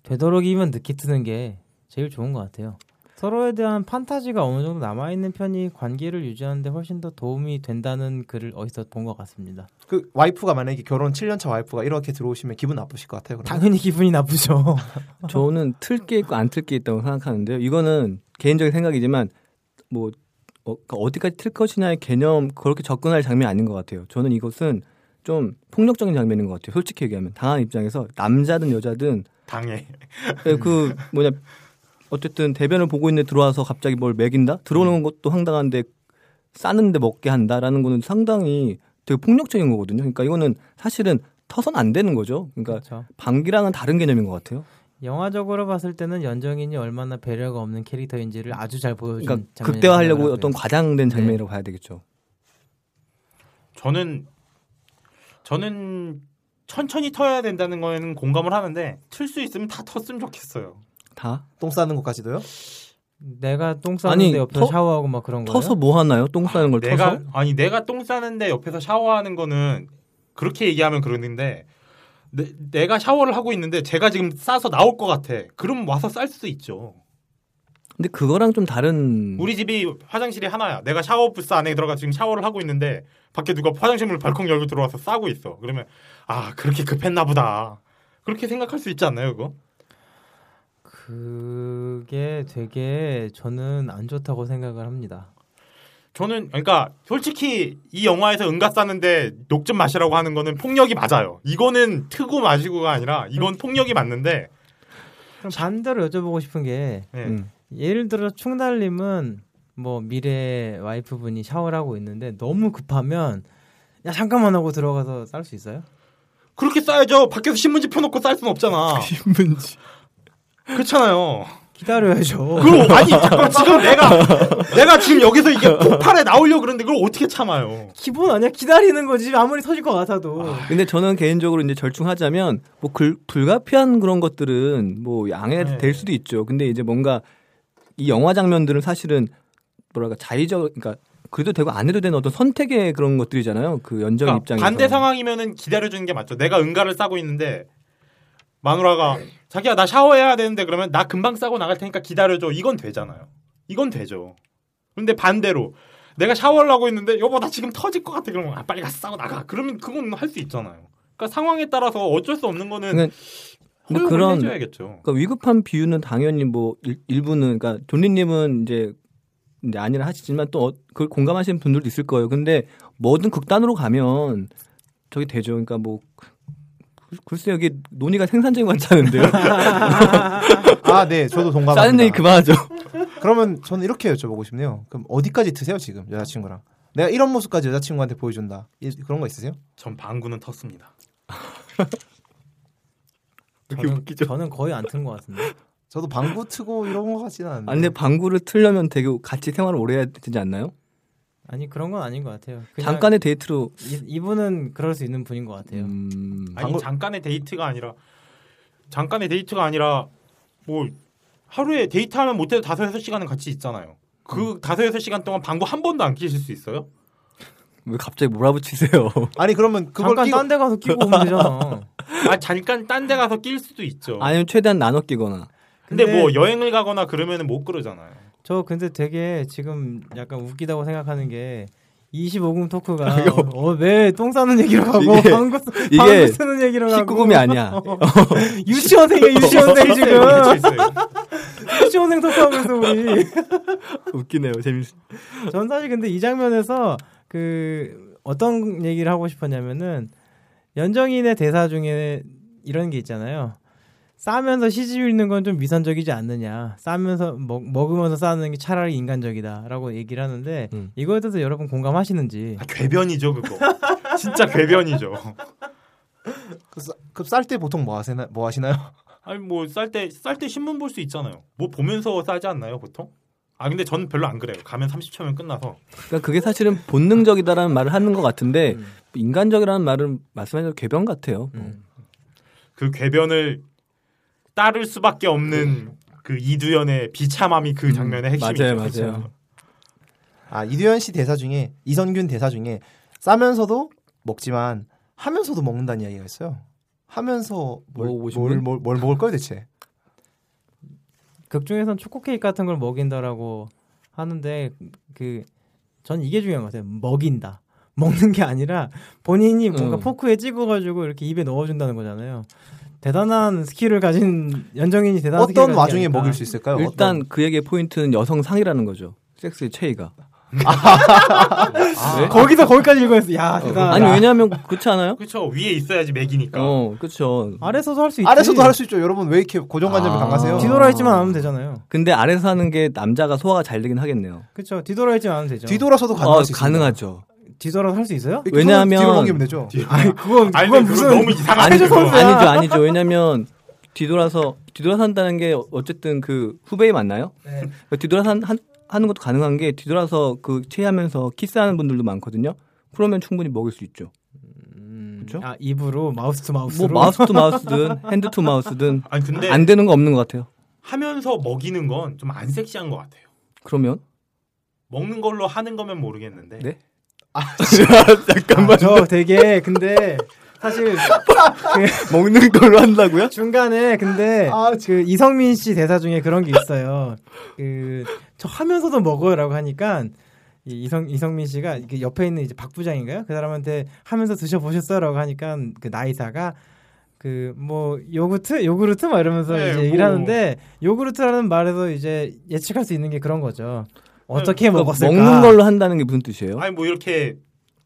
되도록이면 늦게 트는 게 제일 좋은 것 같아요. 서로에 대한 판타지가 어느 정도 남아 있는 편이 관계를 유지하는데 훨씬 더 도움이 된다는 글을 어디서 본 것 같습니다. 그 와이프가 만약에 결혼 7년차 와이프가 이렇게 들어오시면 기분 나쁘실 것 같아요. 그러면. 당연히 기분이 나쁘죠. 저는 틀 게 있고 안 틀 게 있다고 생각하는데요. 이거는 개인적인 생각이지만 뭐 어, 그러니까 어디까지 틀 것이냐의 개념 그렇게 접근할 장면이 아닌 것 같아요. 저는 이것은 좀 폭력적인 장면인 것 같아요. 솔직히 얘기하면 당한 입장에서 남자든 여자든 당해. 예, 그 뭐냐 어쨌든 대변을 보고 있는데 들어와서 갑자기 뭘 먹인다 들어오는 것도 황당한데 싸는데 먹게 한다라는 거는 상당히 되게 폭력적인 거거든요. 그러니까 이거는 사실은 터선 안 되는 거죠. 그러니까 그렇죠. 방귀랑은 다른 개념인 것 같아요. 영화적으로 봤을 때는 연정인이 얼마나 배려가 없는 캐릭터인지를 아주 잘 보여준 그러니까 극대화하려고 어떤. 과장된 네. 장면이라고 봐야 되겠죠. 저는 저는 천천히 터야 된다는 거에는 공감을 하는데 틀 수 있으면 다 텄으면 좋겠어요. 다 똥 싸는 것까지도요? 내가 똥 싸는데 아니, 옆에서 터- 샤워하고 막 그런 거예요? 터서 뭐 하나요? 똥 싸는 걸 내가 터서? 아니 내가 똥 싸는데 옆에서 샤워하는 거는 그렇게 얘기하면 그러는데 내, 내가 샤워를 하고 있는데 제가 지금 싸서 나올 것 같아. 그럼 와서 쌀 수도 있죠. 근데 그거랑 좀 다른 우리 집이 화장실이 하나야. 내가 샤워 부스 안에 들어가 지금 샤워를 하고 있는데 밖에 누가 화장실 문을 발칵 열고 들어와서 싸고 있어. 그러면 아 그렇게 급했나 보다. 그렇게 생각할 수 있지 않나요, 그거? 그게 되게 저는 안 좋다고 생각을 합니다. 저는 그러니까 솔직히 이 영화에서 응가 싸는데 녹 좀 마시라고 하는 거는 폭력이 맞아요. 이거는 트고 마시고가 아니라 이건 폭력이 맞는데 그럼 반대로 여쭤보고 싶은 게 네. 음. 예를 들어 충달님은 뭐 미래 와이프분이 샤워를 하고 있는데 너무 급하면 야 잠깐만 하고 들어가서 쌀 수 있어요? 그렇게 싸야죠. 밖에서 신문지 펴놓고 쌀 수는 없잖아. 신문지. 그렇잖아요. 기다려야죠. 그럼 아니 잠깐 지금 내가 내가 지금 여기서 이게 폭발에 나오려고 그러는데 그걸 어떻게 참아요? 기본 아니야 기다리는 거지 아무리 터질 것 같아도. 근데 저는 개인적으로 이제 절충하자면 뭐 글- 불가피한 그런 것들은 뭐 양해될 네. 수도 있죠. 근데 이제 뭔가 이 영화 장면들은 사실은 뭐랄까 자의적 그러니까 그래도 되고 안 해도 되는 어떤 선택의 그런 것들이잖아요. 그 연정 그러니까 입장에서 반대 상황이면은 기다려주는 게 맞죠. 내가 응가를 싸고 있는데 마누라가 자기야 나 샤워해야 되는데 그러면 나 금방 싸고 나갈 테니까 기다려줘. 이건 되잖아요. 이건 되죠. 근데 반대로 내가 샤워를 하고 있는데 여보 나 지금 터질 것 같아 그러면 아, 빨리 가서 싸고 나가. 그러면 그건 할 수 있잖아요. 그러니까 상황에 따라서 어쩔 수 없는 거는 근데 그런 해줘야겠죠. 그러니까 위급한 비유는 당연히 뭐 일, 일부는 그러니까 존리님은 이제 이제 아니라 하시지만 또 어- 그걸 공감하시는 분들도 있을 거예요. 근데 뭐든 극단으로 가면 저기 되죠. 그러니까 뭐 글- 글쎄 여기 논의가 생산적인 것 같지 않은데요. 아, 네, 저도 동감합니다. 싸는 얘기 그만하죠. 그러면 저는 이렇게 여쭤보고 싶네요. 그럼 어디까지 드세요 지금 여자친구랑? 내가 이런 모습까지 여자친구한테 보여준다. 이- 그런 거 있으세요? 전 방구는 텄습니다. 저는, 저는 거의 안 튼 것 같은데. 저도 방구 트고 이런 거 같지는 않은데. 아, 근데 방구를 틀려면 되게 같이 생활을 오래 해야 되지 않나요? 아니 그런 건 아닌 것 같아요. 잠깐의 데이트로 이, 이분은 그럴 수 있는 분인 것 같아요. 음, 아니 방구- 잠깐의 데이트가 아니라 잠깐의 데이트가 아니라 뭐 하루에 데이트하면 못해도 다섯 여섯 시간은 같이 있잖아요. 그 다섯 여섯 시간 동안 방구 한 번도 안 끼실 수 있어요? 왜 갑자기 몰아붙이세요? 아니 그러면 그걸 잠깐 끼고 딴데 가서 끼고 오면 되잖아. 아 잠깐 딴 데 가서 낄 수도 있죠. 아니면 최대한 나눠 끼거나. 근데, 근데- 뭐 여행을 가거나 그러면은 못 그러잖아요. 저 근데 되게 지금 약간 웃기다고 생각하는 게 25금 토크가 어, 왜똥 싸는 얘기로 가고 이게- 방구, 쓰- 이게 방구 쓰는 얘기로 가고 19금이 아니야. 유치원생이야 유치원생 지금. 유치원생 토크하고 있어 우리 웃기네요. 재밌. 전 사실 근데 이 장면에서 그 어떤 얘기를 하고 싶었냐면은 연정인의 대사 중에 이런 게 있잖아요. 싸면서 시집 읽는 건 좀 위선적이지 않느냐. 싸면서 먹, 먹으면서 싸는 게 차라리 인간적이다라고 얘기를 하는데 음. 이거에 대해서 여러분 공감하시는지. 아, 궤변이죠 그거. 진짜 궤변이죠. 그쌀때 보통 뭐 하시나 뭐 하시나요? 아니 뭐 쌀 때 쌀 때 신문 볼 수 있잖아요. 뭐 보면서 싸지 않나요 보통? 아 근데 전 별로 안 그래요. 가면 30초면 끝나서. 그러니까 그게 사실은 본능적이다라는 말을 하는 것 같은데 인간적이라는 말은 말씀하신 대로 궤변 같아요. 그 궤변을 따를 수밖에 없는 그 이두연의 비참함이 그 장면의 핵심이죠. 맞아요, 그렇죠? 맞아요. 아 이두현 씨 대사 중에 이선균 대사 중에 싸면서도 먹지만 하면서도 먹는다는 이야기가 있어요. 하면서 뭘, 먹어보신 뭘, 뭘 먹을까요 대체? 극 중에선 초코 케이크 같은 걸 먹인다라고 하는데 그 전 이게 중요한 것 같아요. 먹인다. 먹는 게 아니라 본인이 뭔가 음. 포크에 찍어가지고 이렇게 입에 넣어준다는 거잖아요. 대단한 스킬을 가진 연정인이 대단한 스킬을 어떤 와중에 게 아닐까. 먹일 수 있을까요? 일단 그에게 포인트는 여성 상이라는 거죠. 섹스의 최애가. 아, 거기서 거기까지 읽어냈어. 야 대단. 아니 왜냐하면 그렇지 않아요? 그렇죠. 위에 있어야지 맥이니까. 어, 그렇죠. 아래서도 할 수 있지. 아래서도 할 수 있죠. 여러분 왜 이렇게 고정관념이 아. 강하세요? 뒤돌아 있지만 않으면 되잖아요. 근데 아래서 하는 게 남자가 소화가 잘 되긴 하겠네요. 그렇죠. 뒤돌아 있지만 않으면 되죠. 뒤돌아서도 가능할 어, 수 있습니다. 가능하죠. 뒤돌아서 할 수 있어요? 왜냐하면- 뒤로 넘기면 되죠. 아니 그건 아니 그건 무슨 너무. 아니죠. 아니죠, 아니죠. 왜냐면 뒤돌아서 뒤돌아서 한다는 게 어쨌든 그 후배위 맞나요? 네. 그 뒤돌아서 한, 한- 하는 것도 가능한 게 뒤돌아서 그 체하면서 키스하는 분들도 많거든요. 그러면 충분히 먹일 수 있죠. 그렇죠? 아 입으로 마우스 투뭐 마우스로 마우스 투 마우스든 핸드 투 마우스든 아니 근데 안 되는 거 없는 것 같아요. 하면서 먹이는 건 좀 안 섹시한 것 같아요. 그러면 먹는 걸로 하는 거면 모르겠는데. 네? 잠깐만. 저 되게 근데 사실 먹는 걸로 한다고요? 중간에 근데 아, 그 이성민 씨 대사 중에 그런 게 있어요. 그 저 하면서도 먹어요라고 하니까 이 이성 이성민 씨가 그 옆에 있는 이제 박 부장인가요? 그 사람한테 하면서 드셔 보셨어요라고 하니까 그 나이사가 그 뭐 요구르트 요구르트 막 이러면서 네, 이제 얘기를 뭐. 하는데 요구르트라는 말에서 이제 예측할 수 있는 게 그런 거죠. 어떻게 그러니까 먹었을까? 먹는 걸로 한다는 게 무슨 뜻이에요? 아니 뭐 이렇게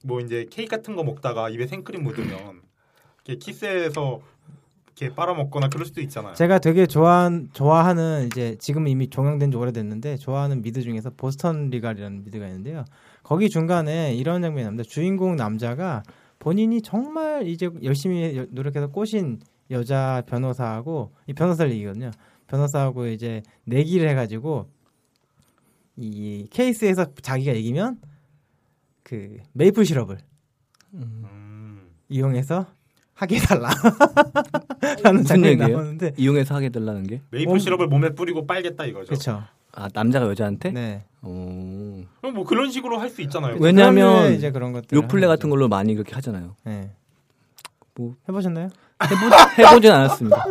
뭐 이제 케이크 같은 거 먹다가 입에 생크림 묻으면 이렇게 키스해서 이렇게 빨아먹거나 그럴 수도 있잖아요. 제가 되게 좋아한 좋아하는 이제 지금 이미 종영된 지 오래됐는데 좋아하는 미드 중에서 보스턴 리갈이라는 미드가 있는데요. 거기 중간에 이런 장면이 나옵니다. 주인공 남자가 본인이 정말 이제 열심히 여- 노력해서 꼬신 여자 변호사하고 이 변호사를 얘기거든요. 변호사하고 이제 내기를 해가지고 이 케이스에서 자기가 이기면 그 메이플 시럽을 음. 이용해서 하게 해달라. 라는 장면이 얘기예요? 나오는데 이용해서 하게 되려는 게? 메이플 몸- 시럽을 몸에 뿌리고 빨겠다 이거죠. 그렇죠. 아 남자가 여자한테? 네. 어... 그럼 뭐 그런 식으로 할 수 있잖아요. 왜- 왜냐하면 이제 그런 것들을 요플레 같은 거죠. 걸로 많이 그렇게 하잖아요. 네. 뭐 해보셨나요? 해보, 해보진 않았습니다.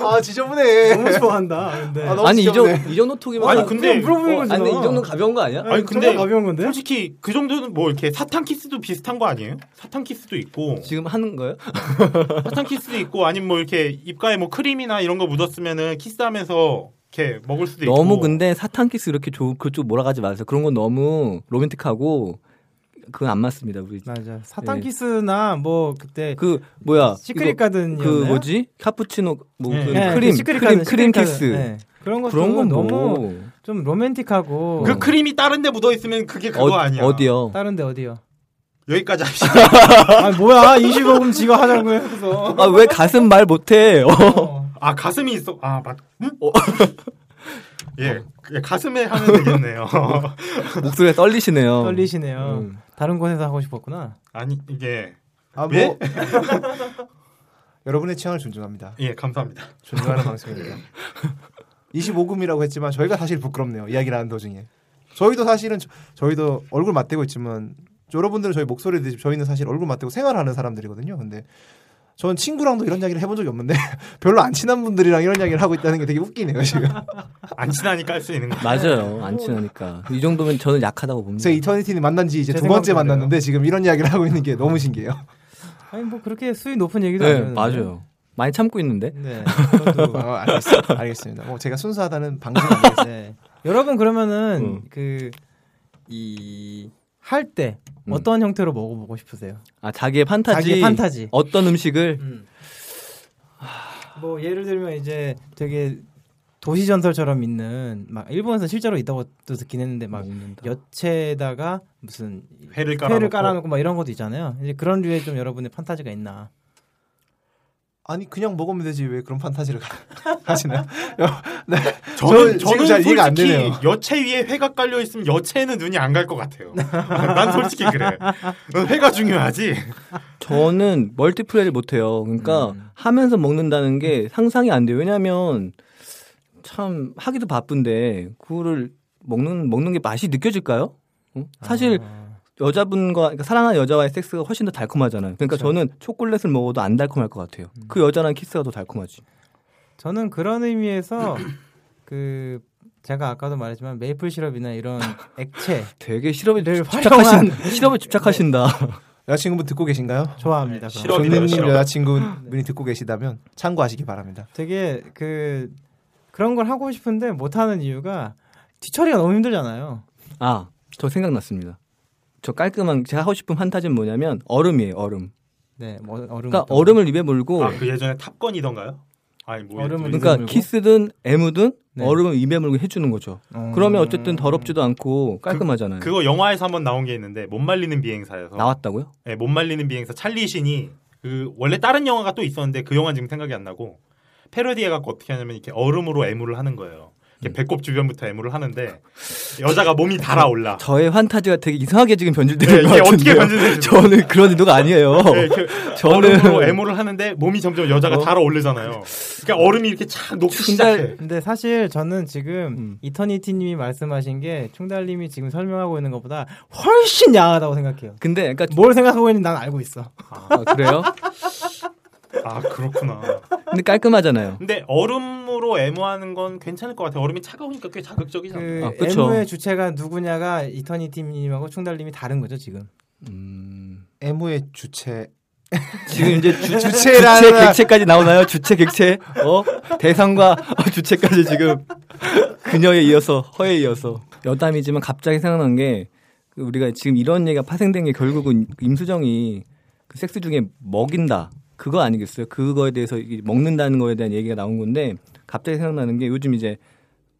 아 지저분해. 너무 좋아한다. 근데 아, 너무 아니 이 정도 지저분해. 이 정도 talk이면 아니, 근데- 물어보는 어, 거지. 아니 이 정도 가벼운 거 아니야? 아니, 근데- 가벼운 건데? 솔직히 그 정도는 뭐 이렇게 사탕 키스도 비슷한 거 아니에요? 사탕 키스도 있고 지금 하는 거예요? 사탕 키스도 있고 아니면 뭐 이렇게 입가에 뭐 크림이나 이런 거 묻었으면은 키스하면서 이렇게 먹을 수도 있고 너무 근데 사탕 키스 이렇게 조, 그쪽 몰아가지 마세요. 그런 건 너무 로맨틱하고 그건 안 맞습니다. 우리 맞아. 사탕 네. 키스나 뭐 그때 그 뭐야 시크릿 가든 그 뭐지 카푸치노 뭐 네. 그 네, 크림 그 시크릿 크림 가든, 크림 시크릿 키스. 네. 그런 것도 그런 건 너무 뭐 좀 로맨틱하고 그 크림이 다른 데 묻어 있으면 그게 그거 어, 아니야. 어디요? 다른데 어디요? 여기까지 합시다. 아 뭐야 25금 지가 하자고 해서. 아 왜 가슴 말 못해? 어. 아 가슴이 있어. 아 맞. 응? 어. 예, 예, 가슴에 하면 되겠네요. 목소리가 떨리시네요. 떨리시네요. 음. 다른 곳에서 하고 싶었구나. 아니 이게 아 뭐. 예? 여러분의 취향을 존중합니다. 예 감사합니다. 존중하는 방송입니다. 25금이라고 했지만 저희가 사실 부끄럽네요. 이야기를 하는 도중에. 저희도 사실은 저, 희도 얼굴 맞대고 있지만 여러분들은 저희 목소리 듣지 저희는 사실 얼굴 맞대고 생활하는 사람들이거든요. 근데 저는 친구랑도 이런 이야기를 해본 적이 없는데 별로 안 친한 분들이랑 이런 이야기를 하고 있다는 게 되게 웃기네요 지금. 안 친하니까 할 수 있는 거. 맞아요. 안 친하니까 이 정도면 저는 약하다고 봅니다. 제 이터니티는 만난 지 이제 제두 번째 만났는데 지금 이런 이야기를 하고 있는 게 너무 신기해요. 아니 뭐 그렇게 수위 높은 얘기도 네 아니었는데. 맞아요. 많이 참고 있는데 네. 어, 알겠습니다. 알겠습니다. 뭐 제가 순수하다는 방송 아니겠어요. 네. 여러분 그러면은 음. 그이 할때 음. 어떤 형태로 먹어보고 싶으세요? 아 자기의 판타지 자기의 판타지. 어떤 음식을 음. 뭐 예를 들면 이제 되게 도시 전설처럼 있는 막 일본에서 실제로 있다고 또 듣긴 했는데 막 먹는다. 여체에다가 무슨 회를 깔아놓고. 회를 깔아놓고 막 이런 것도 있잖아요. 이제 그런 류의 좀 여러분의 판타지가 있나? 아니 그냥 먹으면 되지 왜 그런 판타지를 가- 하시나요? 네. 저는 저 저는 지금 잘 이해가 안 솔직히 되네요. 여채 위에 회가 깔려 있으면 여채에는 눈이 안 갈 것 같아요. 난 솔직히 그래. 회가 중요하지. 저는 멀티플레이를 못 해요. 그러니까 하면서 먹는다는 게 상상이 안 돼요. 왜냐하면 참 하기도 바쁜데 그거를 먹는 먹는 게 맛이 느껴질까요? 어? 사실 여자분과 그러니까 사랑하는 여자와의 섹스가 훨씬 더 달콤하잖아요. 그러니까 저는 초콜릿을 먹어도 안 달콤할 것 같아요. 그 여자랑 키스가 더 달콤하지. 저는 그런 의미에서 그 제가 아까도 말했지만 메이플 시럽이나 이런 액체 되게 시럽에 를 집착하신 시럽에 집착하신다. 여자친구분 듣고 계신가요? 좋아합니다. 시럽이네요, 존님님 시럽. 여자친구분이 듣고 계시다면 참고하시기 바랍니다. 되게 그 그런 걸 하고 싶은데 못 하는 이유가 뒤처리가 너무 힘들잖아요. 아, 저 생각났습니다. 저 깔끔한 제가 하고 싶은 판타지는 뭐냐면 얼음이에요. 얼음. 네, 뭐 얼음. 그러니까 얼음을 입에 물고 아 그 예전에 탑건이던가요? 아니 뭐 얼음을 그러니까 물고. 키스든 애무든 네. 얼음을 입에 물고 해주는 거죠. 어. 그러면 어쨌든 더럽지도 않고 깔끔하잖아요. 그 거 영화에서 한번 나온 게 있는데 못 말리는 비행사에서 나왔다고요? 네, 못 말리는 비행사 찰리 신이 그 원래 다른 영화가 또 있었는데 그 영화 지금 생각이 안 나고 패러디 해 갖고 어떻게 하냐면 이렇게 얼음으로 애무를 하는 거예요. 이렇게 배꼽 주변부터 애무를 하는데 여자가 몸이 달아올라. 저의 환타지가 되게 이상하게 지금 네, 변질되는 것 이게 어떻게. 변질되는지 저는 그런 의도가 아니에요. 네, 저는 얼음으로 애무를 하는데 몸이 점점 여자가 어? 달아오르잖아요. 그러니까 얼음이 이렇게 착 녹기 충달- 시작해. 근데 사실 저는 지금 음. 이터니티님이 말씀하신 게 충달님이 지금 설명하고 있는 것보다 훨씬 야하다고 생각해요. 근데 그러니까 뭘 생각하고 있는지 난 알고 있어. 아, 그래요? 아 그렇구나. 근데 깔끔하잖아요. 근데 얼음으로 애무하는 건 괜찮을 것 같아요. 얼음이 차가우니까 꽤 자극적이잖아. 그 아, 그쵸. 애무의 주체가 누구냐가 이터니티님하고 충달님이 다른 거죠 지금. 음, 애무의 주체 지금 이제 주, 주체, 주체라는- 객체까지 나오나요? 주체, 객체, 어 대상과 어, 주체까지 지금 그녀에 이어서 허에 이어서 여담이지만 갑자기 생각난 게 우리가 지금 이런 얘기가 파생된 게 결국은 임수정이 그 섹스 중에 먹인다 그거 아니겠어요? 그거에 대해서 이 먹는다는 거에 대한 얘기가 나온 건데 갑자기 생각나는 게 요즘 이제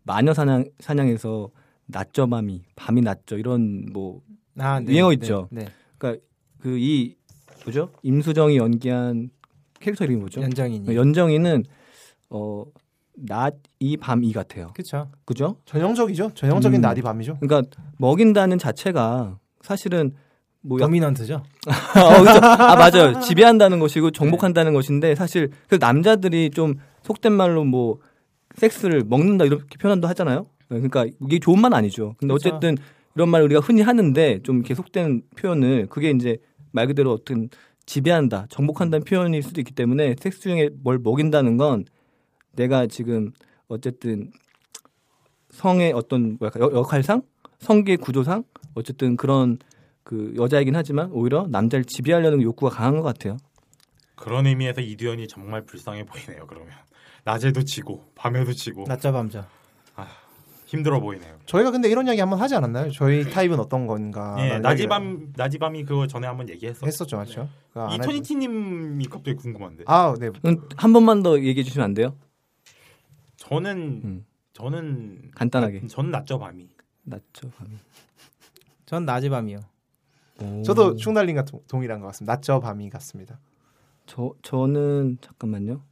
마녀 사냥 사냥에서 낮저 밤이 밤이 낮죠 이런 뭐 아, 유행어 있죠. 네, 네. 그러니까 그 이 뭐죠 임수정이 연기한 캐릭터 이름이 뭐죠? 연정이님. 연정이는 어 낮이 밤이 같아요. 그렇죠. 그죠? 전형적이죠. 전형적인 음. 낮이 밤이죠. 그러니까 먹인다는 자체가 사실은 뭐 약- 도미넌트죠. 어, 그죠? 아 맞아요. 지배한다는 것이고 정복한다는 것인데 사실 그 남자들이 좀 속된 말로 뭐 섹스를 먹는다 이렇게 표현도 하잖아요. 그러니까 이게 좋은 말 아니죠. 근데 그쵸. 어쨌든 이런 말 우리가 흔히 하는데 좀 계속된 표현을 그게 이제 말 그대로 어떤 지배한다, 정복한다는 표현일 수도 있기 때문에 섹스 중에 뭘 먹인다는 건 내가 지금 어쨌든 성의 어떤 뭐랄까 역- 역할상, 성계 구조상 어쨌든 그런 그 여자이긴 하지만 오히려 남자를 지배하려는 욕구가 강한 것 같아요. 그런 의미에서 이두현이 정말 불쌍해 보이네요. 그러면 낮에도 지고 밤에도 지고 낮저 밤저. 힘들어 보이네요. 저희가 근데 이런 이야기 한번 하지 않았나요? 저희 타입은 어떤 건가? 예, 라는 낮이 이야기를 밤 낮이 밤이 그거 전에 한번 얘기했었죠. 했었죠, 맞죠? 했죠. 이토니티님이 갑자기 궁금한데. 아, 네. 음, 한 번만 더 얘기해 주시면 안 돼요? 저는 음. 저는 간단하게. 저는 낮저 밤이. 낮죠. 밤이. 전 낮이 밤이요. 오. 저도 충달님과 동- 동일한 것 같습니다. 낮저 밤이 같습니다. 저 저는 잠깐만요.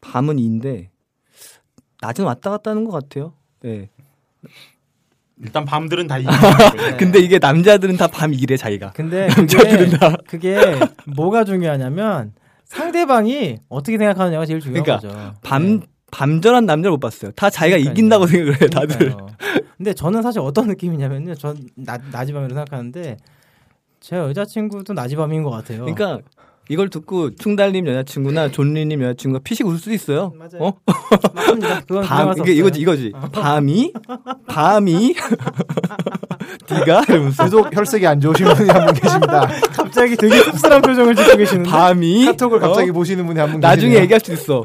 밤은 인데 낮은 왔다 갔다 하는 것 같아요. 네. 일단 밤들은 다 이기고 근데 이게 남자들은 다밤 이래 자기가. 근데 남자들은 그게, 다. 그게 뭐가 중요하냐면 상대방이 어떻게 생각하느냐가 제일 중요한 그러니까 거죠. 밤 네. 밤전한 남자를 못 봤어요. 다 자기가 그러니까요. 이긴다고 생각을 해요, 다들. 근데 저는 사실 어떤 느낌이냐면요. 전 낮, 낮이 밤이라고 생각하는데 제 여자친구도 낮이 밤인 것 같아요. 그러니까 이걸 듣고 충달님 여자친구나 존리님 여자친구가 피식 웃을 수도 있어요. 맞아요. 어? 맞습니다. 그건 밤 이게. 이거지 이거지. 밤이 밤이 네가 이러면서 유독 혈색이 안 좋으신 분이 한 분 계십니다. 갑자기 되게 씁쓸한 표정을 짓고 계시는데 밤이 카톡을 갑자기 어? 보시는 분이 한 분 계시네요. 나중에 얘기할 수 있어.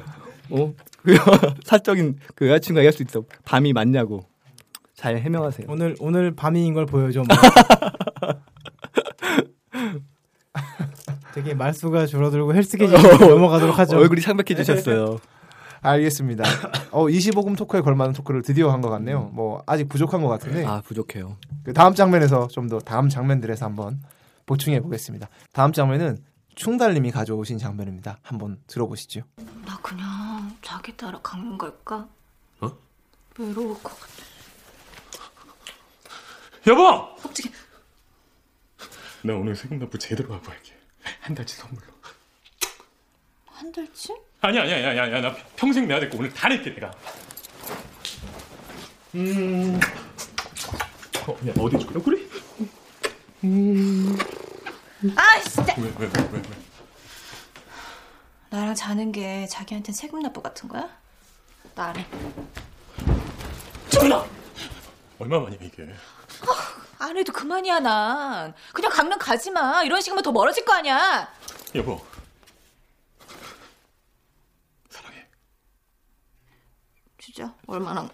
어? 그 사적인 그 여자친구가 얘기할 수 있어. 밤이 맞냐고. 잘 해명하세요. 오늘 오늘 밤인 걸 보여줘. 뭐. 되게 말수가 줄어들고 헬스케이지 넘어가도록 하죠. 얼굴이 창백해지셨어요. 알겠습니다. 어, 25금 토크에 걸맞는 토크를 드디어 한 것 같네요. 뭐 아직 부족한 것 같은데 아 부족해요. 그 다음 장면에서 좀 더 다음 장면들에서 한번 보충해 보겠습니다. 다음 장면은 충달님이 가져오신 장면입니다. 한번 들어보시죠. 나 그냥 자기 따라 강는 걸까? 어? 외로울 것 같아. 여보! 깜짝이야. 나 오늘 세금 납부 제대로 하고 할게. 한 달치 선물로. 한 달치? 아니야, 아니야, 아니야, 아니야. 나 평생 내야 될 거 오늘 다 낼게, 내가. 음. 어, 야, 어디 줄까? 그래? 아, 진짜. 왜, 왜, 왜, 왜, 왜? 나랑 자는 게 자기한테 세금 납부 같은 거야? 나 안 해. 죽나! 얼마 만이야, 이게? 안 해도 그만이야, 난. 그냥 강릉 가지 마. 이런 식이면 더 멀어질 거 아니야. 여보. 진짜 얼마나.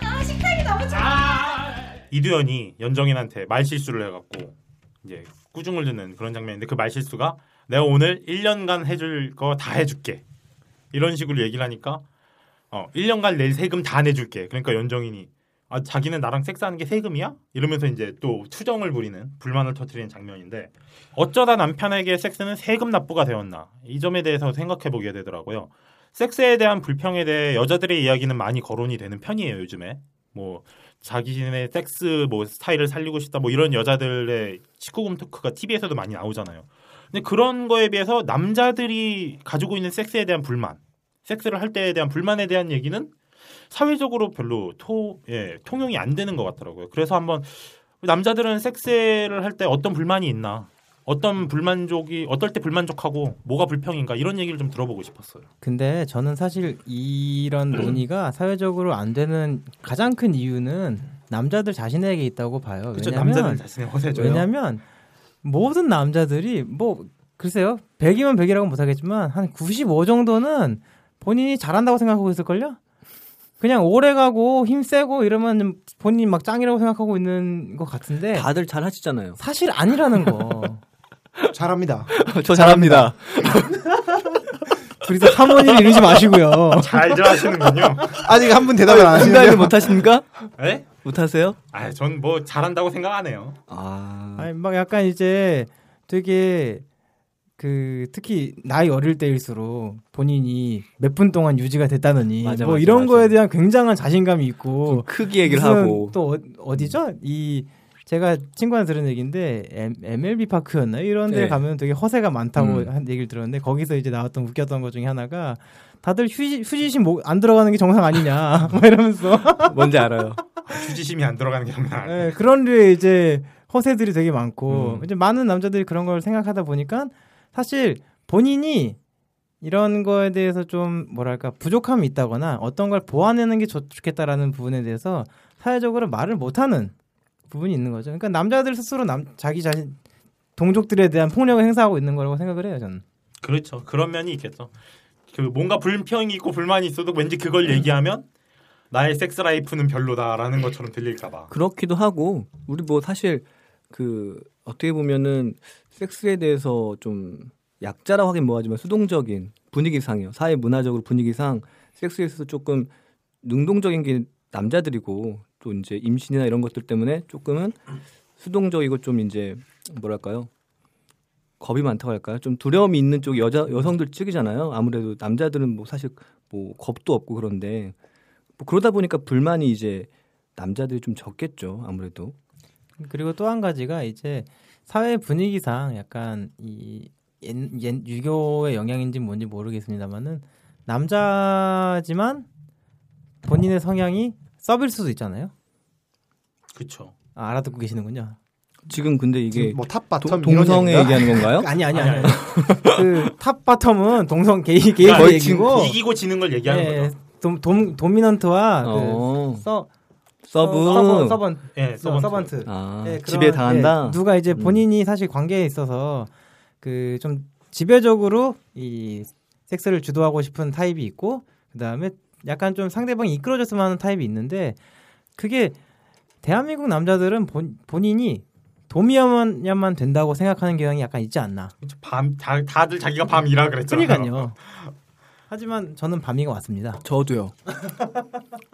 아, 식탁이 너무 작아. 이두현이 연정인한테 말실수를 해갖고 이제 꾸중을 듣는 그런 장면인데 그 말실수가 내가 오늘 1년간 해줄 거 다 해줄게 이런 식으로 얘기를 하니까 어 1년간 낼 세금 다 내줄게 그러니까 연정인이 아 자기는 나랑 섹스하는 게 세금이야? 이러면서 이제 또 투정을 부리는 불만을 터뜨리는 장면인데 어쩌다 남편에게 섹스는 세금 납부가 되었나 이 점에 대해서 생각해 보게 되더라고요. 섹스에 대한 불평에 대해 여자들의 이야기는 많이 거론이 되는 편이에요 요즘에 뭐 자기네 섹스 뭐 스타일을 살리고 싶다 뭐 이런 여자들의 19금 토크가 TV에서도 많이 나오잖아요. 근데 그런 거에 비해서 남자들이 가지고 있는 섹스에 대한 불만, 섹스를 할 때에 대한 불만에 대한 얘기는 사회적으로 별로 토, 예, 통용이 안 되는 것 같더라고요. 그래서 한번 남자들은 섹스를 할 때 어떤 불만이 있나, 어떤 불만족이 어떨 때 불만족하고 뭐가 불평인가 이런 얘기를 좀 들어보고 싶었어요. 근데 저는 사실 이런 논의가 사회적으로 안 되는 가장 큰 이유는 남자들 자신에게 있다고 봐요. 왜냐면 남자들 자신의 허세죠. 왜냐면 모든 남자들이 뭐 글쎄요 100이면 100이라고 못하겠지만 한 95 정도는 본인이 잘한다고 생각하고 있을걸요? 그냥 오래 가고 힘 세고 이러면 본인 막 짱이라고 생각하고 있는 것 같은데 다들 잘 하시잖아요. 사실 아니라는 거. 잘합니다. 저 잘합니다. 둘이서 하모니를 이루지 마시고요. 잘들 하시는군요. 아직 한 분 대답을 안 진단을 하시는데요. 못 하십니까? 예? 못 하세요? 아, 전 뭐 잘한다고 생각 안 해요. 아. 아니 막 약간 이제 되게 그 특히 나이 어릴 때일수록 본인이 몇 분 동안 유지가 됐다느니 맞아, 뭐 맞아, 이런 맞아. 거에 대한 굉장한 자신감이 있고 크게 얘기를 하고. 또 어, 어디죠? 이 제가 친구한테 들은 얘기인데 M, MLB 파크였나요? 이런 데 네. 가면 되게 허세가 많다고 음. 한 얘기를 들었는데 거기서 이제 나왔던 웃겼던 것 중에 하나가 다들 휴지, 휴지심 목- 안 들어가는 게 정상 아니냐 막 이러면서 뭔지 알아요. 휴지심이 안 들어가는 게 아니에요. 예, 그런 류의 이제 허세들이 되게 많고 음. 이제 많은 남자들이 그런 걸 생각하다 보니까 사실 본인이 이런 거에 대해서 좀 뭐랄까 부족함이 있다거나 어떤 걸 보완하는 게 좋, 좋겠다라는 부분에 대해서 사회적으로 말을 못하는 부분이 있는 거죠. 그러니까 남자들 스스로 남 자기 자신 동족들에 대한 폭력을 행사하고 있는 거라고 생각을 해요. 저는. 그렇죠. 그런 면이 있겠죠. 그 뭔가 불평이 있고 불만이 있어도 왠지 그걸 얘기하면 나의 섹스 라이프는 별로다라는 것처럼 들릴까봐. 그렇기도 하고 우리 뭐 사실 그 어떻게 보면은 섹스에 대해서 좀 약자라고 하긴 뭐하지만 수동적인 분위기상이요. 사회 문화적으로 분위기상 섹스에 있어서 조금 능동적인 게 남자들이고 또 이제 임신이나 이런 것들 때문에 조금은 수동적이고 좀 이제 뭐랄까요? 겁이 많다고 할까요? 좀 두려움이 있는 쪽 여자 여성들 측이잖아요. 아무래도 남자들은 뭐 사실 뭐 겁도 없고 그런데 뭐 그러다 보니까 불만이 이제 남자들이 좀 적겠죠. 아무래도. 그리고 또 한 가지가 이제 사회 분위기상 약간 이 옛, 옛 유교의 영향인지 뭔지 모르겠습니다만은 남자지만 본인의 성향이 섭일 수도 있잖아요. 그렇죠. 아, 알아듣고 계시는군요. 지금 근데 이게 뭐 top 도- bottom 동성애? 얘기하는 건가요? 아니 아니 아니. 그 top bottom은 동성 게이 게이 그러니까 얘기고 이기고 지는 걸 얘기하는 예, 거죠. dom, dom dominant와 어. 그 서, sub. 서번 서번 예, 서번트. 서번트. 아, 예, 집에 그런, 당한다. 예, 누가 이제 음. 본인이 사실 관계에 있어서 그 좀 지배적으로 이 섹스를 주도하고 싶은 타입이 있고 그 다음에 약간 좀 상대방이 이끌어줬으면 하는 타입이 있는데 그게 대한민국 남자들은 본, 본인이 도미야만 된다고 생각하는 경향이 약간 있지 않나. 밤 다, 다들 자기가 밤이라 그랬잖아요. 그러니까요. 하지만 저는 밤이가 왔습니다. 저도요.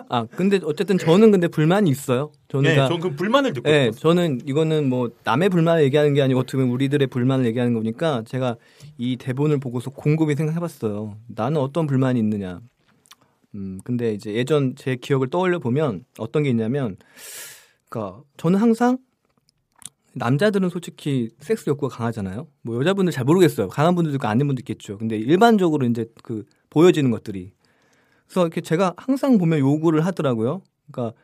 아 근데 어쨌든 저는 근데 불만이 있어요. 저는 네, 그러니까- 저는 그 불만을 듣고 네, 싶었어요. 저는 이거는 뭐 남의 불만을 얘기하는 게 아니고 어떻게 보면 우리들의 불만을 얘기하는 거니까 제가 이 대본을 보고서 곰곰이 생각해봤어요. 나는 어떤 불만이 있느냐. 음, 근데 이제 예전 제 기억을 떠올려 보면 어떤 게 있냐면, 그니까 저는 항상 남자들은 솔직히 섹스 욕구가 강하잖아요. 뭐 여자분들 잘 모르겠어요. 강한 분들도 있고 아닌 분도 있겠죠. 근데 일반적으로 이제 그 보여지는 것들이 그래서 이렇게 제가 항상 보면 요구를 하더라고요. 그러니까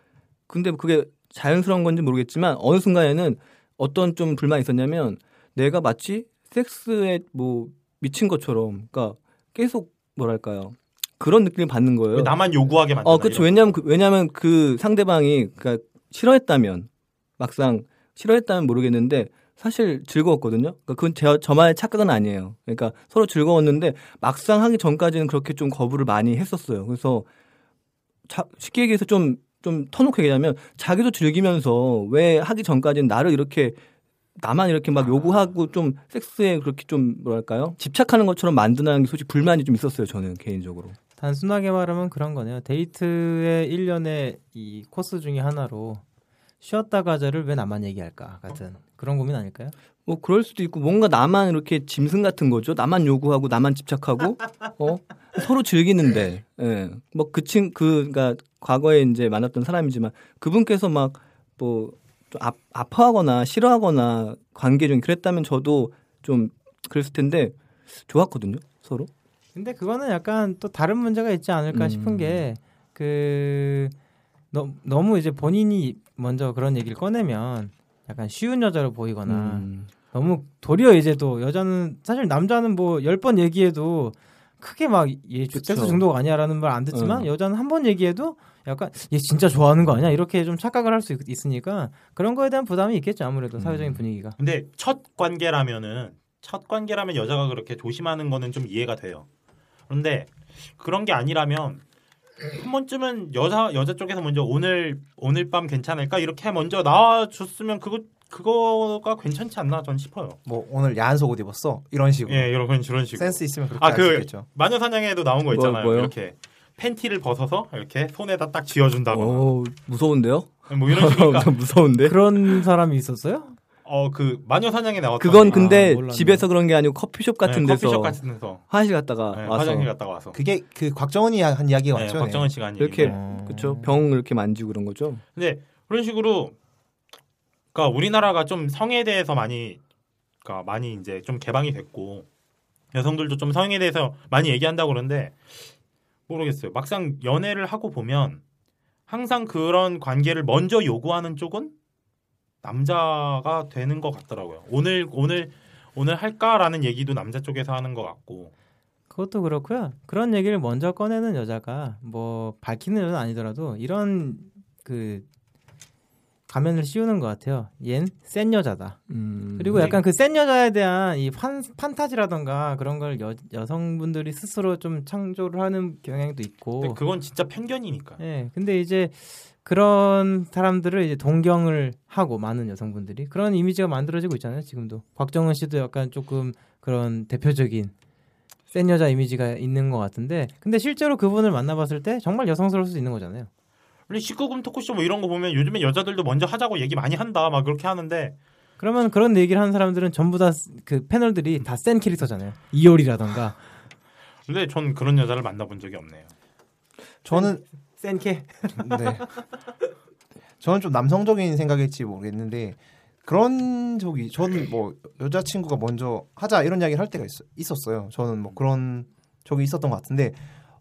근데 그게 자연스러운 건지 모르겠지만 어느 순간에는 어떤 좀 불만이 있었냐면 내가 마치 섹스에 뭐 미친 것처럼 그러니까 계속 뭐랄까요 그런 느낌을 받는 거예요. 왜 나만 요구하게 만드나 어, 그렇죠. 왜냐면 그, 왜냐면 그 상대방이 그러니까 싫어했다면 막상 싫어했다면 모르겠는데 사실 즐거웠거든요. 그러니까 그건 제, 저만의 착각은 아니에요. 그러니까 서로 즐거웠는데 막상 하기 전까지는 그렇게 좀 거부를 많이 했었어요. 그래서 자, 쉽게 얘기해서 좀, 좀 터놓고 얘기하면 자기도 즐기면서 왜 하기 전까지는 나를 이렇게 나만 이렇게 막 요구하고 좀 섹스에 그렇게 좀 뭐랄까요? 집착하는 것처럼 만드는 게 솔직히 불만이 좀 있었어요. 저는 개인적으로. 단순하게 말하면 그런 거네요. 데이트의 일련의 이 코스 중에 하나로 쉬었다 가자를 왜 나만 얘기할까 같은 그런 고민 아닐까요? 뭐 그럴 수도 있고 뭔가 나만 이렇게 짐승 같은 거죠. 나만 요구하고 나만 집착하고 어 서로 즐기는데 예. 뭐그친그 그러니까 과거에 이제 만났던 사람이지만 그분께서 막뭐 아파하거나 싫어하거나 관계 중에 그랬다면 저도 좀 그랬을 텐데 좋았거든요. 서로. 근데 그거는 약간 또 다른 문제가 있지 않을까 음. 싶은 게그 너무 이제 본인이 먼저 그런 얘기를 꺼내면 약간 쉬운 여자로 보이거나 음. 너무 도리어 이제 또 여자는 사실 남자는 뭐 열 번 얘기해도 크게 막얘 섹스 중독 아니야라는 말 안 듣지만 음. 여자는 한 번 얘기해도 약간 얘 진짜 좋아하는 거 아니야 이렇게 좀 착각을 할 수 있으니까 그런 거에 대한 부담이 있겠죠 아무래도 사회적인 음. 분위기가 근데 첫 관계라면은 첫 관계라면 여자가 그렇게 조심하는 거는 좀 이해가 돼요. 그런데 그런 게 아니라면 한 번쯤은 여자 여자 쪽에서 먼저 오늘 오늘 밤 괜찮을까 이렇게 먼저 나와줬으면 그거 그거가 괜찮지 않나 전 싶어요. 뭐 오늘 야한 속옷 입었어 이런 식으로 예, 이런 이런 식으로. 센스 있으면 그렇게 아, 할수그 있겠죠. 마녀 사냥에도 나온 거 있잖아요. 뭐? 이렇게 팬티를 벗어서 이렇게 손에다 딱 쥐어준다거나 오 무서운데요? 뭐 이런 식이니까 무서운데. 그런 사람이 있었어요? 어 그 마녀 사냥에 나왔던 그건 애. 근데 아. 집에서 그런 게 아니고 커피숍 같은 네, 데서 커피숍 같은 데서 화장실 갔다가 네, 와서 화장실 갔다가 와서 그게 그 곽정은이 한 이야기가 네, 맞죠? 박정은 씨가 한 이렇게. 어. 그렇죠. 병 이렇게 만지고 그런 거죠. 근데 그런 식으로 그러니까 우리나라가 좀 성에 대해서 많이 그러니까 많이 이제 좀 개방이 됐고 여성들도 좀 성에 대해서 많이 얘기한다고 그러는데 모르겠어요. 막상 연애를 하고 보면 항상 그런 관계를 먼저 요구하는 쪽은 남자가 되는 것 같더라고요. 오늘 오늘 오늘 할까라는 얘기도 남자 쪽에서 하는 것 같고 그것도 그렇고요. 그런 얘기를 먼저 꺼내는 여자가 뭐 밝히는 여자는 아니더라도 이런 그 가면을 씌우는 것 같아요. 얜 센 여자다. 음. 그리고 약간 그 센 여자에 대한 이 판, 판타지라던가 그런 걸 여, 여성분들이 스스로 좀 창조를 하는 경향도 있고. 근데 그건 진짜 편견이니까. 예. 근데 이제 그런 사람들을 이제 동경을 하고 많은 여성분들이 그런 이미지가 만들어지고 있잖아요. 지금도 곽정은 씨도 약간 조금 그런 대표적인 센 여자 이미지가 있는 것 같은데 근데 실제로 그분을 만나봤을 때 정말 여성스러울 수 있는 거잖아요. 원래 19금 토크쇼 뭐 이런 거 보면 요즘에 여자들도 먼저 하자고 얘기 많이 한다 막 그렇게 하는데 그러면 그런 얘기를 하는 사람들은 전부 다 그 패널들이 다 센 캐릭터잖아요. 이효리라던가 근데 전 그런 여자를 만나본 적이 없네요. 저는 센 캐. 네. 저는 좀 남성적인 생각일지 모르겠는데 그런 적이 저는 뭐 여자친구가 먼저 하자 이런 이야기를 할 때가 있, 었어요 저는 뭐 그런 적이 있었던 것 같은데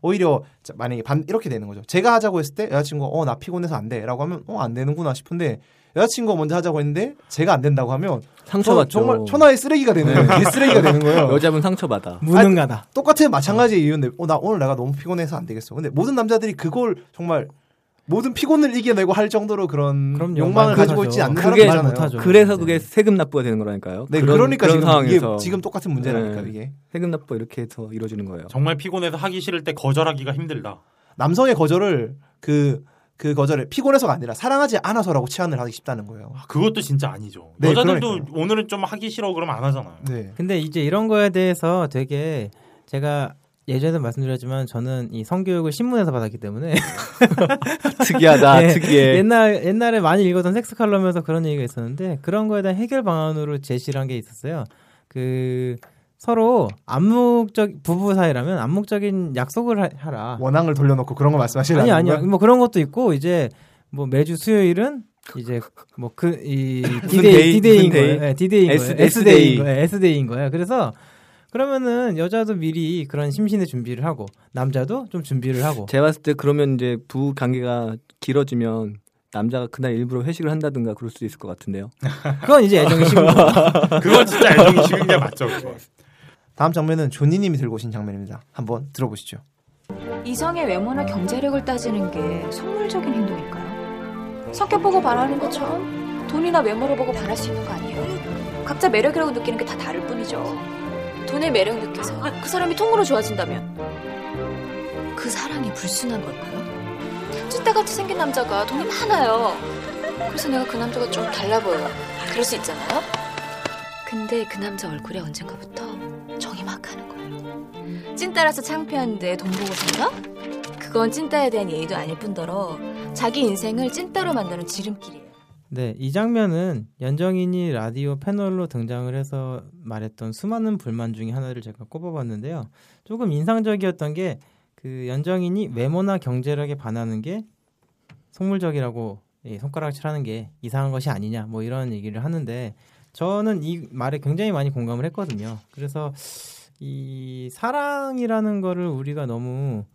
오히려 자, 만약에 반 이렇게 되는 거죠. 제가 하자고 했을 때 여자친구가 어 나 피곤해서 안 돼라고 하면 어 안 되는구나 싶은데 여자친구가 먼저 하자고 했는데 제가 안 된다고 하면 상처받죠. 저- 정말 천하의 쓰레기가 되는 거예요. 개쓰레기가 되는 거예요. 여자분 상처받아. 무능하다. 똑같은 마찬가지의 이유인데 어, 나 오늘 내가 너무 피곤해서 안 되겠어. 근데 모든 남자들이 그걸 정말 모든 피곤을 이겨내고 할 정도로 그런 그럼요. 욕망을 말 가지고. 있지 않는 그게 사람이잖아요. 못하죠. 그래서 네. 그게 세금 납부가 되는 거라니까요. 네, 그런- 그러니까 그런 지금 상황에서 이게 지금 똑같은 문제라니까 네. 이게 세금 납부 이렇게 해서 이루어지는 거예요. 정말 피곤해서 하기 싫을 때 거절하기가 힘들다. 남성의 거절을 그그 거절을 피곤해서가 아니라 사랑하지 않아서라고 치환을 하기 쉽다는 거예요. 아, 그것도 진짜 아니죠. 네, 여자들도 그러니까요. 오늘은 좀 하기 싫어 그러면 안 하잖아요. 네. 근데 이제 이런 거에 대해서 되게 제가 예전에도 말씀드렸지만 저는 이 성교육을 신문에서 받았기 때문에 특이하다, 네, 특이해. 옛날 옛날에 많이 읽었던 섹스 칼럼에서 그런 얘기가 있었는데 그런 거에 대한 해결 방안으로 제시를 한 게 있었어요. 그 서로 암묵적 부부 사이라면 암묵적인 약속을 하, 하라. 원앙을 돌려놓고 그런 거 말씀하시는 아니 아니요. 뭐 그런 것도 있고 이제 뭐 매주 수요일은 이제 뭐 그 이 디데이 day, 디데이인? 거예요. 네, 디데이인 S- 거예요. S S day. day인 거예요. S day인 거예요. 그래서 그러면은 여자도 미리 그런 심신의 준비를 하고 남자도 좀 준비를 하고 제가 봤을 때 그러면 이제 부부 관계가 길어지면 남자가 그날 일부러 회식을 한다든가 그럴 수 있을 것 같은데요. 그건 이제 애정이 식은 거. 그건 진짜 애정이 식은 게 맞죠. 다음 장면은 조니님이 들고 오신 장면입니다. 한번 들어보시죠. 이성의 외모나 경제력을 따지는 게 속물적인 행동일까요? 성격 보고 바라는 것처럼 돈이나 외모를 보고 바랄 수 있는 거 아니에요? 각자 매력이라고 느끼는 게 다 다를 뿐이죠. 돈의 매력 느껴서 그 사람이 통으로 좋아진다면 그 사랑이 불순한 걸까요? 찐따같이 생긴 남자가 돈이 많아요. 그래서 내가 그 남자가 좀 달라 보여요. 그럴 수 있잖아요. 근데 그 남자 얼굴에 언젠가부터 정이 막 가는 거예요. 찐따라서 창피한데 돈 보고 산다? 그건 찐따에 대한 예의도 아닐 뿐더러 자기 인생을 찐따로 만드는 지름길이에요. 네, 이 장면은 연정인이 라디오 패널로 등장을 해서 말했던 수많은 불만 중에 하나를 제가 꼽아봤는데요. 조금 인상적이었던 게 그 연정인이 외모나 경제력에 반하는 게 속물적이라고 예, 손가락질하는 게 이상한 것이 아니냐 뭐 이런 얘기를 하는데 저는 이 말에 굉장히 많이 공감을 했거든요. 그래서 이 사랑이라는 거를 우리가 너무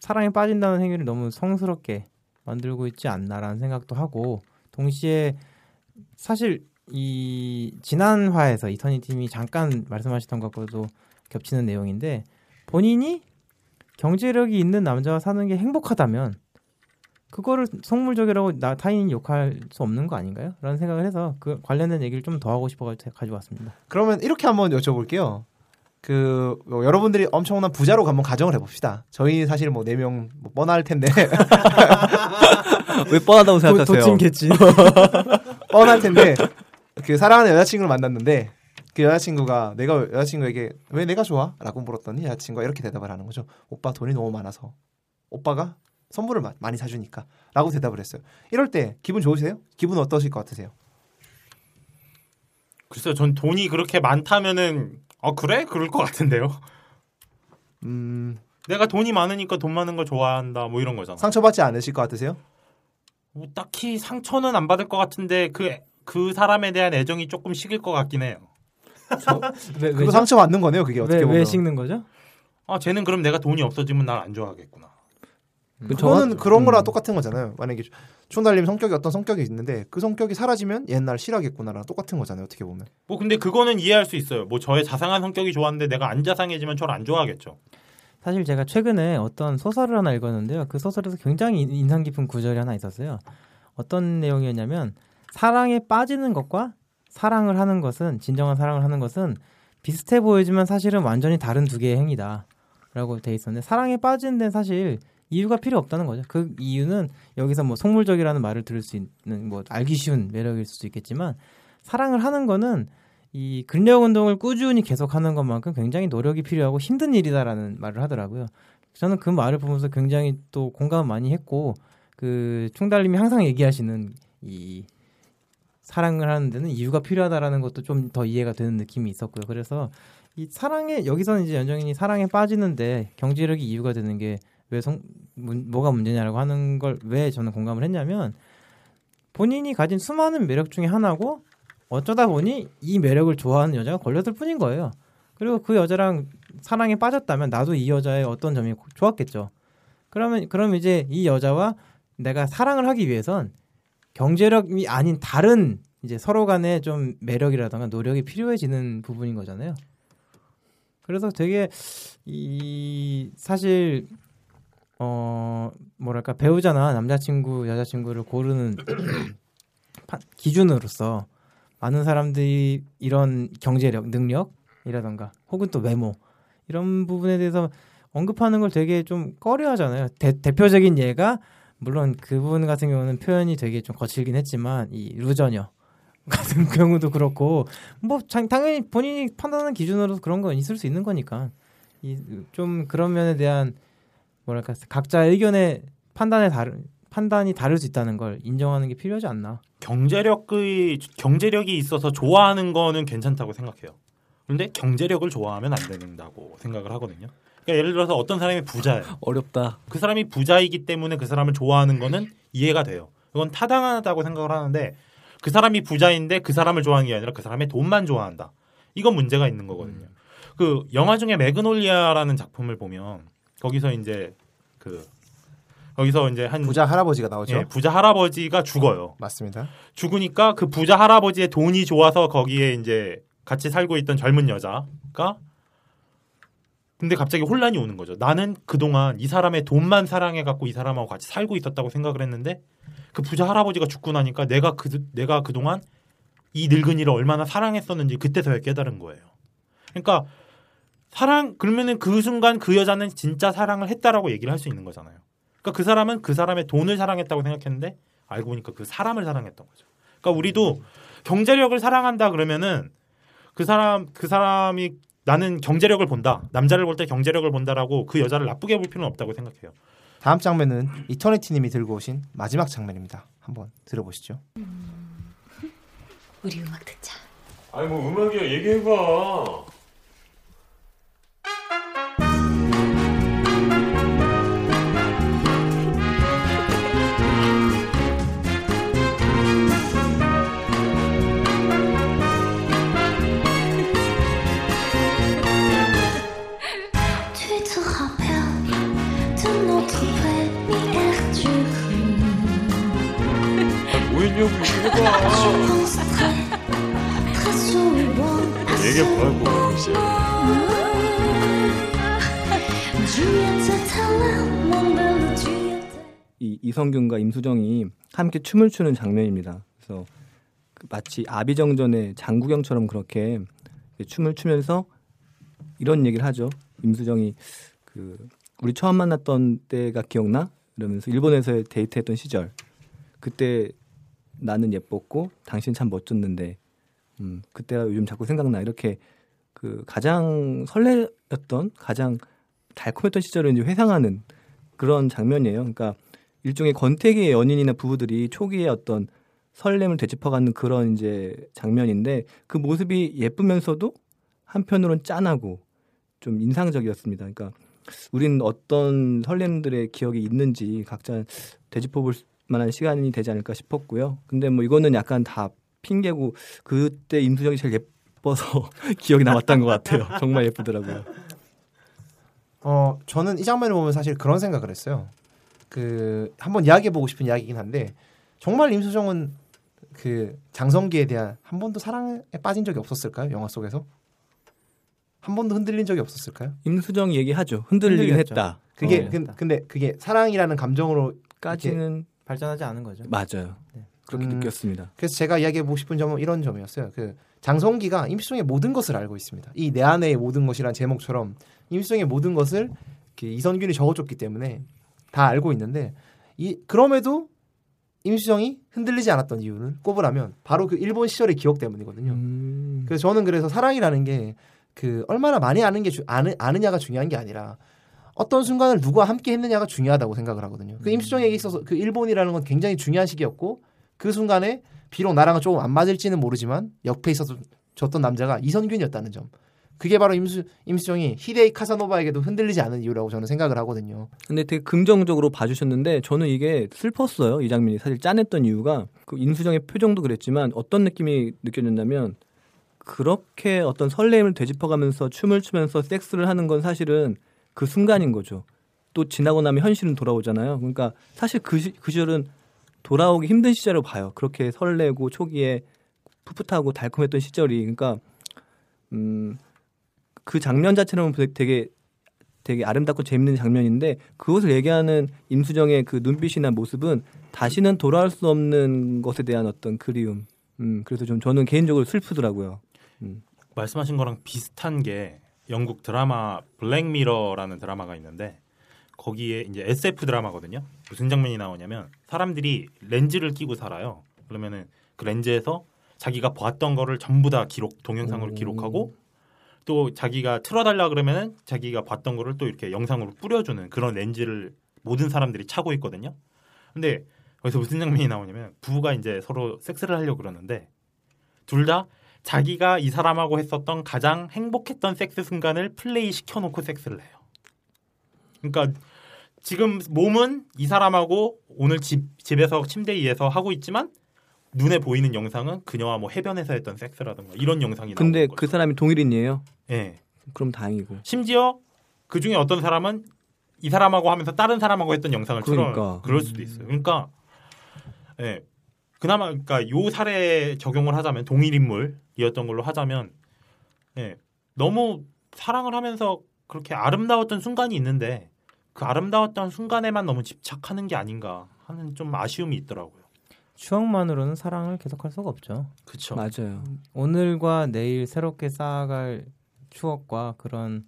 사랑에 빠진다는 행위를 너무 성스럽게 만들고 있지 않나라는 생각도 하고 동시에 사실 이 지난 화에서 이터니 팀이 잠깐 말씀하셨던 것과도 겹치는 내용인데 본인이 경제력이 있는 남자와 사는 게 행복하다면 그거를 속물적이라고 나 타인이 욕할 수 없는 거 아닌가요? 라는 생각을 해서 그 관련된 얘기를 좀 더 하고 싶어 가져왔습니다. 그러면 이렇게 한번 여쭤볼게요. 그 뭐, 여러분들이 엄청난 부자로 한번 가정을 해봅시다. 저희 사실 뭐 네명 뭐 뻔할 텐데 왜 뻔하다고 생각하세요? 도찐 개찐. 뻔할 텐데 그 사랑하는 여자친구를 만났는데 그 여자친구가 내가 여자친구에게 왜 내가 좋아?라고 물었더니 여자친구가 이렇게 대답을 하는 거죠. 오빠 돈이 너무 많아서 오빠가 선물을 마- 많이 사주니까라고 대답을 했어요. 이럴 때 기분 좋으세요? 기분 어떠실 것 같으세요? 글쎄요, 전 돈이 그렇게 많다면은 어 그래? 그럴 것 같은데요. 음, 내가 돈이 많으니까 돈 많은 거 좋아한다 뭐 이런 거잖아. 상처받지 않으실 것 같으세요? 뭐 딱히 상처는 안 받을 것 같은데 그그 사람에 대한 애정이 조금 식을 것 같긴 해요. 왜, 그거 상처 받는 거네요. 그게 어떻게 왜, 보면. 왜 식는 거죠? 아 쟤는 그럼 내가 돈이 없어지면 날 안 좋아하겠구나. 그거는 그런 음. 거랑 똑같은 거잖아요. 만약에 촌달님 성격이 어떤 성격이 있는데 그 성격이 사라지면 옛날 싫어하겠구나랑 똑같은 거잖아요. 어떻게 보면. 뭐 근데 그거는 이해할 수 있어요. 뭐 저의 자상한 성격이 좋았는데 내가 안 자상해지면 저를 안 좋아하겠죠. 사실 제가 최근에 어떤 소설을 하나 읽었는데요. 그 소설에서 굉장히 인- 인상 깊은 구절이 하나 있었어요. 어떤 내용이었냐면 사랑에 빠지는 것과 사랑을 하는 것은 진정한 사랑을 하는 것은 비슷해 보이지만 사실은 완전히 다른 두 개의 행위다라고 돼 있었는데 사랑에 빠지는 데는 사실 이유가 필요 없다는 거죠. 그 이유는 여기서 뭐 속물적이라는 말을 들을 수 있는 뭐 알기 쉬운 매력일 수도 있겠지만 사랑을 하는 거는 이 근력 운동을 꾸준히 계속하는 것만큼 굉장히 노력이 필요하고 힘든 일이다라는 말을 하더라고요. 저는 그 말을 보면서 굉장히 또 공감 많이 했고 그 충달님이 항상 얘기하시는 이 사랑을 하는 데는 이유가 필요하다라는 것도 좀 더 이해가 되는 느낌이 있었고요. 그래서 이 사랑에 여기서는 이제 연정인이 사랑에 빠지는데 경제력이 이유가 되는 게왜 뭐가 문제냐라고 하는 걸 왜 저는 공감을 했냐면 본인이 가진 수많은 매력 중에 하나고 어쩌다 보니 이 매력을 좋아하는 여자가 걸렸을 뿐인 거예요. 그리고 그 여자랑 사랑에 빠졌다면 나도 이 여자의 어떤 점이 좋았겠죠. 그러면 그럼 이제 이 여자와 내가 사랑을 하기 위해선 경제력이 아닌 다른 이제 서로 간의 좀 매력이라던가 노력이 필요해지는 부분인 거잖아요. 그래서 되게 이 사실 어 뭐랄까 배우자나 남자친구 여자친구를 고르는 파- 기준으로서 많은 사람들이 이런 경제력 능력이라던가 혹은 또 외모 이런 부분에 대해서 언급하는 걸 되게 좀 꺼려 하잖아요. 대, 대표적인 예가 물론 그분 같은 경우는 표현이 되게 좀 거칠긴 했지만 이 루저녀 같은 경우도 그렇고 뭐 장- 당연히 본인이 판단하는 기준으로 그런 건 있을 수 있는 거니까 이, 좀 그런 면에 대한 뭐랄까 각자 의견의 판단에 다른 판단이 다를 수 있다는 걸 인정하는 게 필요하지 않나. 경제력의 경제력이 있어서 좋아하는 거는 괜찮다고 생각해요. 그런데 경제력을 좋아하면 안 된다고 생각을 하거든요. 그러니까 예를 들어서 어떤 사람이 부자예요. 어렵다. 그 사람이 부자이기 때문에 그 사람을 좋아하는 거는 이해가 돼요. 그건 타당하다고 생각을 하는데 그 사람이 부자인데 그 사람을 좋아하는 게 아니라 그 사람의 돈만 좋아한다. 이건 문제가 있는 거거든요. 그 영화 중에 매그놀리아라는 작품을 보면 거기서 이제 그 거기서 이제 한 부자 할아버지가 나오죠. 예, 부자 할아버지가 죽어요. 맞습니다. 죽으니까 그 부자 할아버지의 돈이 좋아서 거기에 이제 같이 살고 있던 젊은 여자가 근데 갑자기 혼란이 오는 거죠. 나는 그동안 이 사람의 돈만 사랑해 갖고 이 사람하고 같이 살고 있었다고 생각을 했는데 그 부자 할아버지가 죽고 나니까 내가 그 내가 그동안 이 늙은이를 얼마나 사랑했었는지 그때서야 깨달은 거예요. 그러니까 사랑 그러면은 그 순간 그 여자는 진짜 사랑을 했다라고 얘기를 할 수 있는 거잖아요. 그러니까 그 사람은 그 사람의 돈을 사랑했다고 생각했는데 알고 보니까 그 사람을 사랑했던 거죠. 그러니까 우리도 경제력을 사랑한다 그러면은 그 사람 그 사람이 나는 경제력을 본다. 남자를 볼 때 경제력을 본다라고 그 여자를 나쁘게 볼 필요는 없다고 생각해요. 다음 장면은 이터니티님이 들고 오신 마지막 장면입니다. 한번 들어보시죠. 우리 음악 듣자. 아니 뭐 음악이야 얘기해봐. 함께 춤을 추는 장면입니다. 그래서 그 마치 아비정전의 장구경처럼 그렇게 춤을 추면서 이런 얘기를 하죠. 임수정이 그 우리 처음 만났던 때가 기억나? 이러면서 일본에서 데이트했던 시절. 그때 나는 예뻤고 당신 참 멋졌는데 음, 그때가 요즘 자꾸 생각나. 이렇게 그 가장 설레였던 가장 달콤했던 시절을 이제 회상하는 그런 장면이에요. 그러니까 일종의 권태기의 연인이나 부부들이 초기에 어떤 설렘을 되짚어가는 그런 이제 장면인데 그 모습이 예쁘면서도 한편으론 짠하고 좀 인상적이었습니다. 그러니까 우리는 어떤 설렘들의 기억이 있는지 각자 되짚어볼 만한 시간이 되지 않을까 싶었고요. 근데 뭐 이거는 약간 다 핑계고 그때 임수정이 제일 예뻐서 기억이 남았던 것 같아요. 정말 예쁘더라고요. 어 저는 이 장면을 보면 사실 그런 생각을 했어요. 그 한번 이야기해 보고 싶은 이야기긴 한데 정말 임수정은 그 장성기에 대한 한 번도 사랑에 빠진 적이 없었을까요? 영화 속에서 한 번도 흔들린 적이 없었을까요? 임수정 얘기하죠. 흔들리긴 흔들렸죠. 했다. 그게 어, 근, 근데 그게 사랑이라는 감정으로 까지는 발전하지 않은 거죠. 맞아요. 그렇게 음, 느꼈습니다. 그래서 제가 이야기해 보고 싶은 점은 이런 점이었어요. 그 장성기가 임수정의 모든 것을 알고 있습니다. 이 내 안의 모든 것이란 제목처럼 임수정의 모든 것을 이선균이 적어줬기 때문에 다 알고 있는데 이 그럼에도 임수정이 흔들리지 않았던 이유는 꼽으라면 바로 그 일본 시절의 기억 때문이거든요. 음, 그래서 저는 그래서 사랑이라는 게 그 얼마나 많이 아는 게 주, 아느, 아느냐가 중요한 게 아니라 어떤 순간을 누구와 함께 했느냐가 중요하다고 생각을 하거든요. 그 임수정에게 있어서 그 일본이라는 건 굉장히 중요한 시기였고 그 순간에 비록 나랑은 조금 안 맞을지는 모르지만 옆에 줬던 남자가 이선균이었다는 점. 그게 바로 임수 임수정이 히데이 카사노바에게도 흔들리지 않은 이유라고 저는 생각을 하거든요. 근데 되게 긍정적으로 봐주셨는데 저는 이게 슬펐어요. 이 장면이 사실 짠했던 이유가 그 인수정의 표정도 그랬지만 어떤 느낌이 느껴졌냐면 그렇게 어떤 설렘을 되짚어가면서 춤을 추면서 섹스를 하는 건 사실은 그 순간인 거죠. 또 지나고 나면 현실은 돌아오잖아요. 그러니까 사실 그, 시, 그 시절은 돌아오기 힘든 시절을 봐요. 그렇게 설레고 초기에 풋풋하고 달콤했던 시절이 그러니까 음, 그 장면 자체는 되게 되게 아름답고 재밌는 장면인데 그것을 얘기하는 임수정의 그 눈빛이나 모습은 다시는 돌아올 수 없는 것에 대한 어떤 그리움. 음, 그래서 좀 저는 개인적으로 슬프더라고요. 말씀하신 거랑 비슷한 게 영국 드라마 블랙미러라는 드라마가 있는데 거기에 이제 SF 드라마거든요. 무슨 장면이 나오냐면 사람들이 렌즈를 끼고 살아요. 그러면은 그 렌즈에서 자기가 보았던 거를 전부 다 기록 동영상으로 오. 기록하고 또 자기가 틀어달라 그러면은 자기가 봤던 거를 또 이렇게 영상으로 뿌려주는 그런 렌즈를 모든 사람들이 차고 있거든요. 근데 여기서 무슨 장면이 나오냐면 부부가 이제 서로 섹스를 하려고 그러는데 둘 다 자기가 이 사람하고 했었던 가장 행복했던 섹스 순간을 플레이 시켜놓고 섹스를 해요. 그러니까 지금 몸은 이 사람하고 오늘 집 집에서 침대 위에서 하고 있지만 눈에 보이는 영상은 그녀와 뭐 해변에서 했던 섹스라든가 이런 영상이 근데 나오는 거죠. 그 사람이 동일인이에요. 예. 그럼 다행이고. 심지어 그 중에 어떤 사람은 이 사람하고 하면서 다른 사람하고 했던 영상을 그러니까. 틀어 그럴 수도 있어요. 그러니까 예. 그나마 그러니까 요 사례 적용을 하자면 동일 인물이었던 걸로 하자면 예. 너무 사랑을 하면서 그렇게 아름다웠던 순간이 있는데 그 아름다웠던 순간에만 너무 집착하는 게 아닌가 하는 좀 아쉬움이 있더라고요. 추억만으로는 사랑을 계속할 수가 없죠. 그렇죠. 맞아요. 오늘과 내일 새롭게 쌓아갈 추억과 그런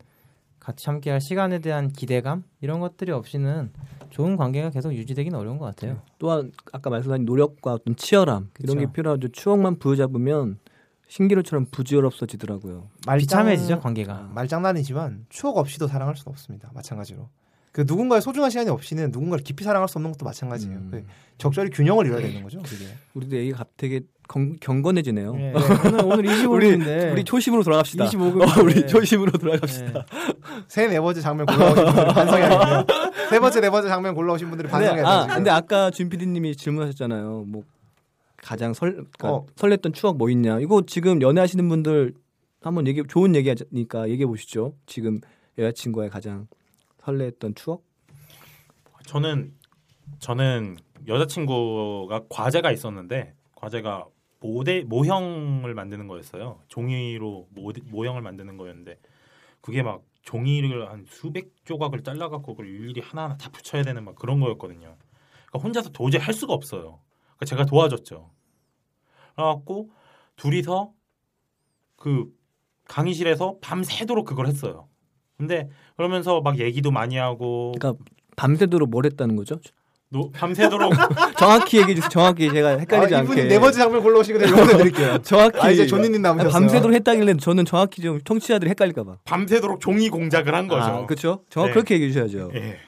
같이 함께할 시간에 대한 기대감 이런 것들이 없이는 좋은 관계가 계속 유지되기는 어려운 것 같아요. 또한 아까 말씀하신 노력과 어떤 치열함 이런 그쵸. 게 필요하죠. 추억만 부여잡으면 신기루처럼 부질없어지더라고요. 비참해지죠, 관계가. 말장난이지만 추억 없이도 사랑할 수는 없습니다. 마찬가지로. 그 누군가의 소중한 시간이 없이는 누군가를 깊이 사랑할 수 없는 것도 마찬가지예요. 음. 그 적절히 균형을 이뤄야 되는 거죠. 그게. 우리도 얘기가 갑- 되게 경, 경건해지네요. 예, 오늘 오늘 25분인데 우리, 우리 초심으로 돌아갑시다. 25분 어, 우리. 초심으로 돌아갑시다. 세네 번째 장면 골라오신 분들이 반성이 아니고요. 세 번째 네 번째 장면 골라오신 분들이 근데, 반성이 아, 아니고 근데 아까 준 PD님이 질문하셨잖아요. 뭐 가장 설 그러니까 어. 설렜던 추억 뭐 있냐? 이거 지금 연애하시는 분들 한번 얘기 좋은 얘기하니까 얘기해 보시죠. 지금 여자친구와의 가장 설레했던 추억? 저는 저는 여자친구가 과제가 있었는데 과제가 모델 모형을 만드는 거였어요. 종이로 모, 모형을 만드는 거였는데 그게 막 종이를 한 수백 조각을 잘라갖고 그걸 일일이 하나하나 다 붙여야 되는 막 그런 거였거든요. 그러니까 혼자서 도저히 할 수가 없어요. 그러니까 제가 도와줬죠. 그래갖고 둘이서 그 강의실에서 밤새도록 그걸 했어요. 근데 그러면서 막 얘기도 많이 하고 그러니까 밤새도록 뭘 했다는 거죠? 노, 밤새도록 정확히 얘기해 주세요. 정확히 제가 헷갈리지 아, 않게. 네 번째 장면 골라오시거든요. 요거 드릴게요. 정확히. 아, 이제 존니님 남으셨어요. 밤새도록 했다길래 저는 정확히 좀 청취자들이 헷갈릴까 봐. 밤새도록 종이 공작을 한 거죠. 아, 그렇죠. 정확 네. 그렇게 얘기해 주셔야죠. 예.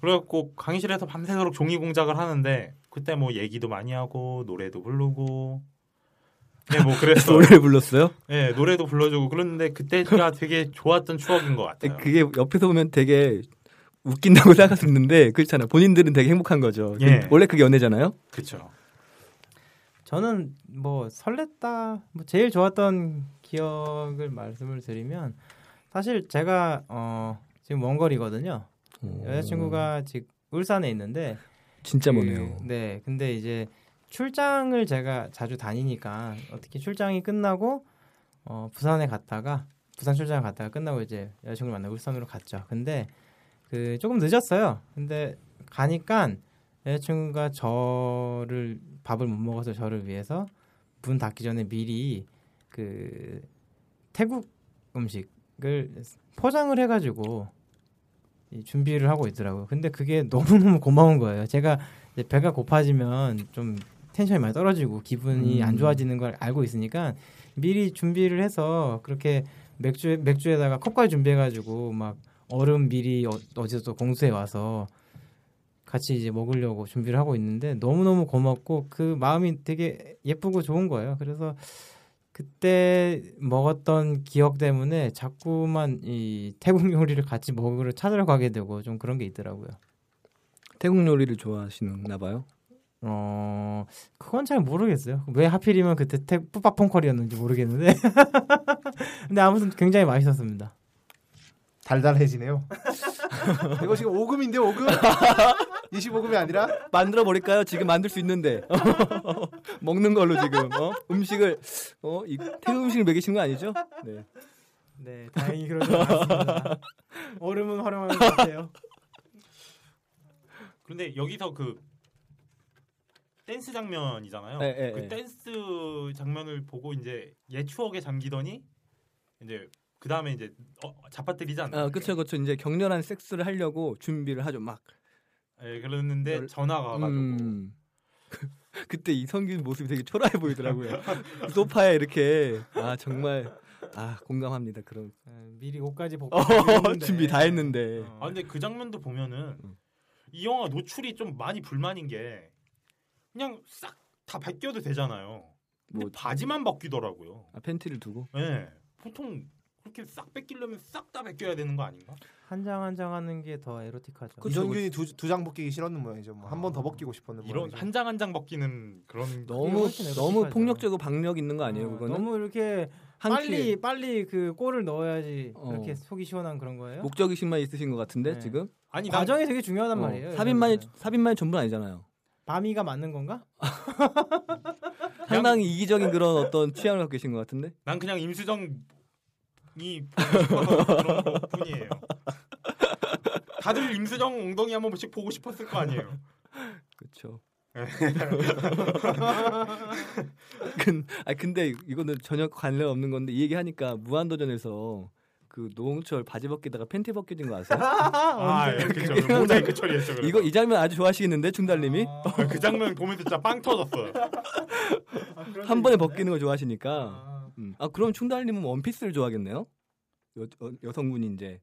그래갖고 강의실에서 밤새도록 종이 공작을 하는데 그때 뭐 얘기도 많이 하고 노래도 부르고 네, 뭐 그랬어요. 노래를 불렀어요? 네, 노래도 불러주고 그랬는데 그때가 되게 좋았던 추억인 것 같아요. 그게 옆에서 보면 되게 웃긴다고 생각했는데 그렇잖아요. 본인들은 되게 행복한 거죠. 예. 원래 그게 연애잖아요. 그렇죠. 저는 뭐 설렜다 뭐 제일 좋았던 기억을 말씀을 드리면 사실 제가 어 지금 먼 거리거든요. 여자친구가 지금 울산에 있는데 진짜 그, 머네요. 네, 근데 이제 출장을 제가 자주 다니니까 어떻게 출장이 끝나고 어 부산에 갔다가 부산 출장 갔다가 끝나고 이제 여자친구를 만나고 울산으로 갔죠. 근데 그 조금 늦었어요. 근데 가니까 여자친구가 저를 밥을 못 먹어서 저를 위해서 문 닫기 전에 미리 그 태국 음식을 포장을 해가지고 이 준비를 하고 있더라고요. 근데 그게 너무너무 고마운 거예요. 제가 이제 배가 고파지면 좀 텐션이 많이 떨어지고 기분이 음. 안 좋아지는 걸 알고 있으니까 미리 준비를 해서 그렇게 맥주 맥주에다가 컵까지 준비해가지고 막 얼음 미리 어, 어디서 또 공수해 와서 같이 이제 먹으려고 준비를 하고 있는데 너무 너무 고맙고 그 마음이 되게 예쁘고 좋은 거예요. 그래서 그때 먹었던 기억 때문에 자꾸만 이 태국 요리를 같이 먹으러 찾으러 가게 되고 좀 그런 게 있더라고요. 태국 요리를 좋아하시나 봐요. 어 그건 잘 모르겠어요. 왜 하필이면 그때 태 뿌빠퐁커리였는지 모르겠는데 근데 아무튼 굉장히 맛있었습니다. 달달해지네요. 이거 지금 5금인데 5금? 25금이 아니라 만들어 버릴까요? 지금 만들 수 있는데 먹는 걸로 지금 어? 음식을 어? 이 태국 음식을 먹이신 거 아니죠? 네. 네, 다행히 그러지 않았습니다. 얼음은 활용하는 것 같아요. 그런데 여기서 그 댄스 장면이잖아요. 네, 네, 그 네. 댄스 장면을 보고 이제 옛 추억에 잠기더니 이제 그 다음에 이제 어, 잡아뜨리지 않나요? 아, 그렇죠, 그렇죠. 이제 격렬한 섹스를 하려고 준비를 하죠. 막. 예, 그랬는데 열- 전화가 와가지고 음. 그때 이성균 모습이 되게 초라해 보이더라고요. 소파에 이렇게 아 정말 아 공감합니다. 그럼 예, 미리 옷까지 벗고 어. 준비 다 했는데. 어. 아 근데 그 장면도 보면은 이 영화 노출이 좀 많이 불만인 게 그냥 싹 다 벗겨도 되잖아요. 근데 뭐- 바지만 벗기더라고요. 아, 팬티를 두고. 예. 보통 그렇게 싹 뺏기려면 싹다 벗겨야 되는 거 아닌가? 한 장 한 장 하는 게 더 에로틱하죠. 이정균이 두 장 벗기기 싫었는 모양이죠. 뭐 한 번더 벗기고 싶었는 이런 모양이죠. 한장 한 장 벗기는 그런 너무. 너무 폭력적이고 박력 있는 거 아니에요? 어, 그거는 너무 이렇게 한 빨리 빨리 그 골을 넣어야지 어. 이렇게 속이 시원한 그런 거예요. 목적 의식만 있으신 것 같은데 네. 지금 아니 난 과정이 되게 중요하단 어, 말이에요. 삽입만이 이거는. 삽입만이 전부 는 아니잖아요. 바미가 맞는 건가? 상당히 이기적인 그런 어떤 취향을 갖고 계신 것 같은데. 난 그냥 임수정 이 그런 것 뿐이에요. 다들 임수정 엉덩이 한 번씩 보고 싶었을 거 아니에요. 그렇죠. 근, 아 근데 이거는 전혀 관련 없는 건데 이 얘기 하니까 무한도전에서 그 노홍철 바지 벗기다가 팬티 벗겨진 거 아세요? 아, 예, 그죠. 모자이크 처리했죠. 그래서. 이거 이 장면 아주 좋아하시겠는데 중달님이 그 장면 보면서 진짜 빵 터졌어요. 한 번에 벗기는 걸 좋아하시니까. 아, 음. 아 그럼 충달님은 원피스를 좋아하겠네요? 여, 어, 여성분이 이제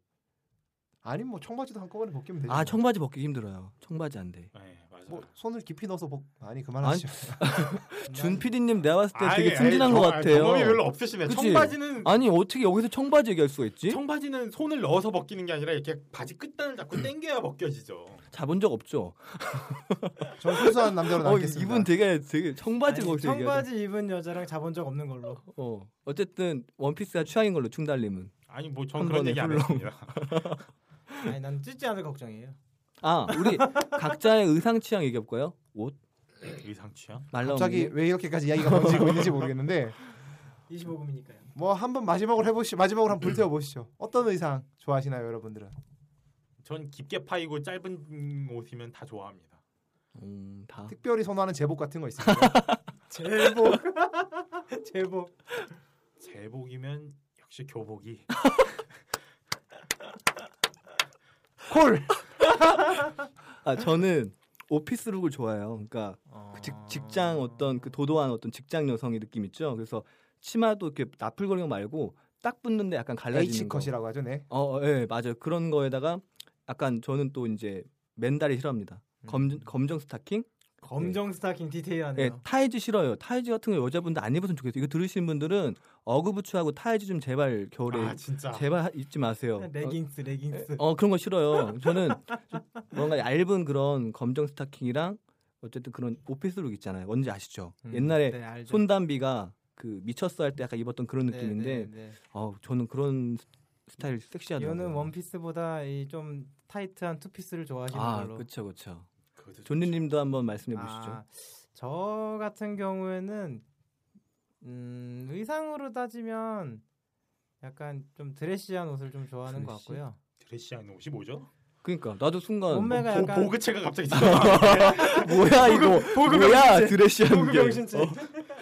아니 뭐 청바지도 한꺼번에 벗기면 되죠. 아 청바지 벗기 힘들어요. 청바지 안 돼. 네. 뭐 손을 깊이 넣어서 벗 아니 그만하시죠. 준 PD님 내가 봤을 때 아이, 되게 순진한 경- 것 아이, 같아요. 경험이 별로 없으시네. 그치? 청바지는 아니 어떻게 여기서 청바지 얘기할 수가 있지? 청바지는 손을 넣어서 벗기는 게 아니라 이렇게 바지 끝단을 음. 잡고 당겨야 벗겨지죠. 자본 적 없죠. 전 순수한 남자로 어, 남겠습니다. 이분 되게 되게 청바지 아니, 얘기하죠. 청바지 입은 여자랑 자본 적 없는 걸로. 어 어쨌든 원피스가 취향인 걸로 충달님은. 아니 뭐전한 그런 얘기 안. 했습니다. 아니 난 찢지 않을 걱정이에요. 아 우리 각자의 의상 취향 얘기해 볼까요? 옷 의상 취향? 말 갑자기 게? 왜 이렇게까지 이야기가 번지고 있는지 모르겠는데 25금이니까요. 뭐 한번 마지막으로 해보시 마지막으로 한번 불태워 보시죠. 어떤 의상 좋아하시나요, 여러분들은? 전 깊게 파이고 짧은 옷이면 다 좋아합니다. 음, 다. 특별히 선호하는 제복 같은 거 있습니까? 제복. 제복. 제복이면 역시 교복이. call. 아 저는 office look을 좋아해요. 그러니까 그 직, 직장 어떤 그 도도한 어떤 직장 여성의 느낌 있죠. 그래서 치마도 이렇게 나풀거리는 거 말고 딱 붙는데 약간 갈라지는 H 거. 컷이라고 하죠, 네. 어, 예, 맞아요. 그런 거에다가 약간 저는 또 이제 맨다리 싫어합니다. 검, 검정 스타킹? 검정 스타킹 디테일하네요. 예, 타이즈 싫어요. 타이즈 같은 거 여자분들 안 입었으면 좋겠어요. 이거 들으시는 분들은 어그부츠하고 타이즈 좀 제발 겨울에 아. 제발 하- 입지 마세요. 레깅스, 레깅스. 어, 어, 그런 거 싫어요. 저는 좀 뭔가 얇은 그런 검정 스타킹이랑 어쨌든 그런 office look 있잖아요. 뭔지 아시죠? 음, 옛날에 네. 손담비가 그 미쳤어 할 때 약간 입었던 그런 네, 느낌인데 네, 네. 어, 저는 그런 스- 스타일 섹시하더라고요. 이거는 원피스보다 이 좀 타이트한 투피스를 좋아하시는 아, 걸로. 그렇죠, 그렇죠. 그것도 존리님도 한번 말씀해 보시죠. 아, 저 같은 경우에는 음, 의상으로 따지면 약간 좀 드레시한 옷을 좀 좋아하는 것 드레시? 같고요. 드레시한 옷이 뭐죠? 그러니까 나도 순간 몸매가 보, 약간 보그체가 갑자기 뭐야 이거 보그 뭐야. 드레시한 보그 게. 어,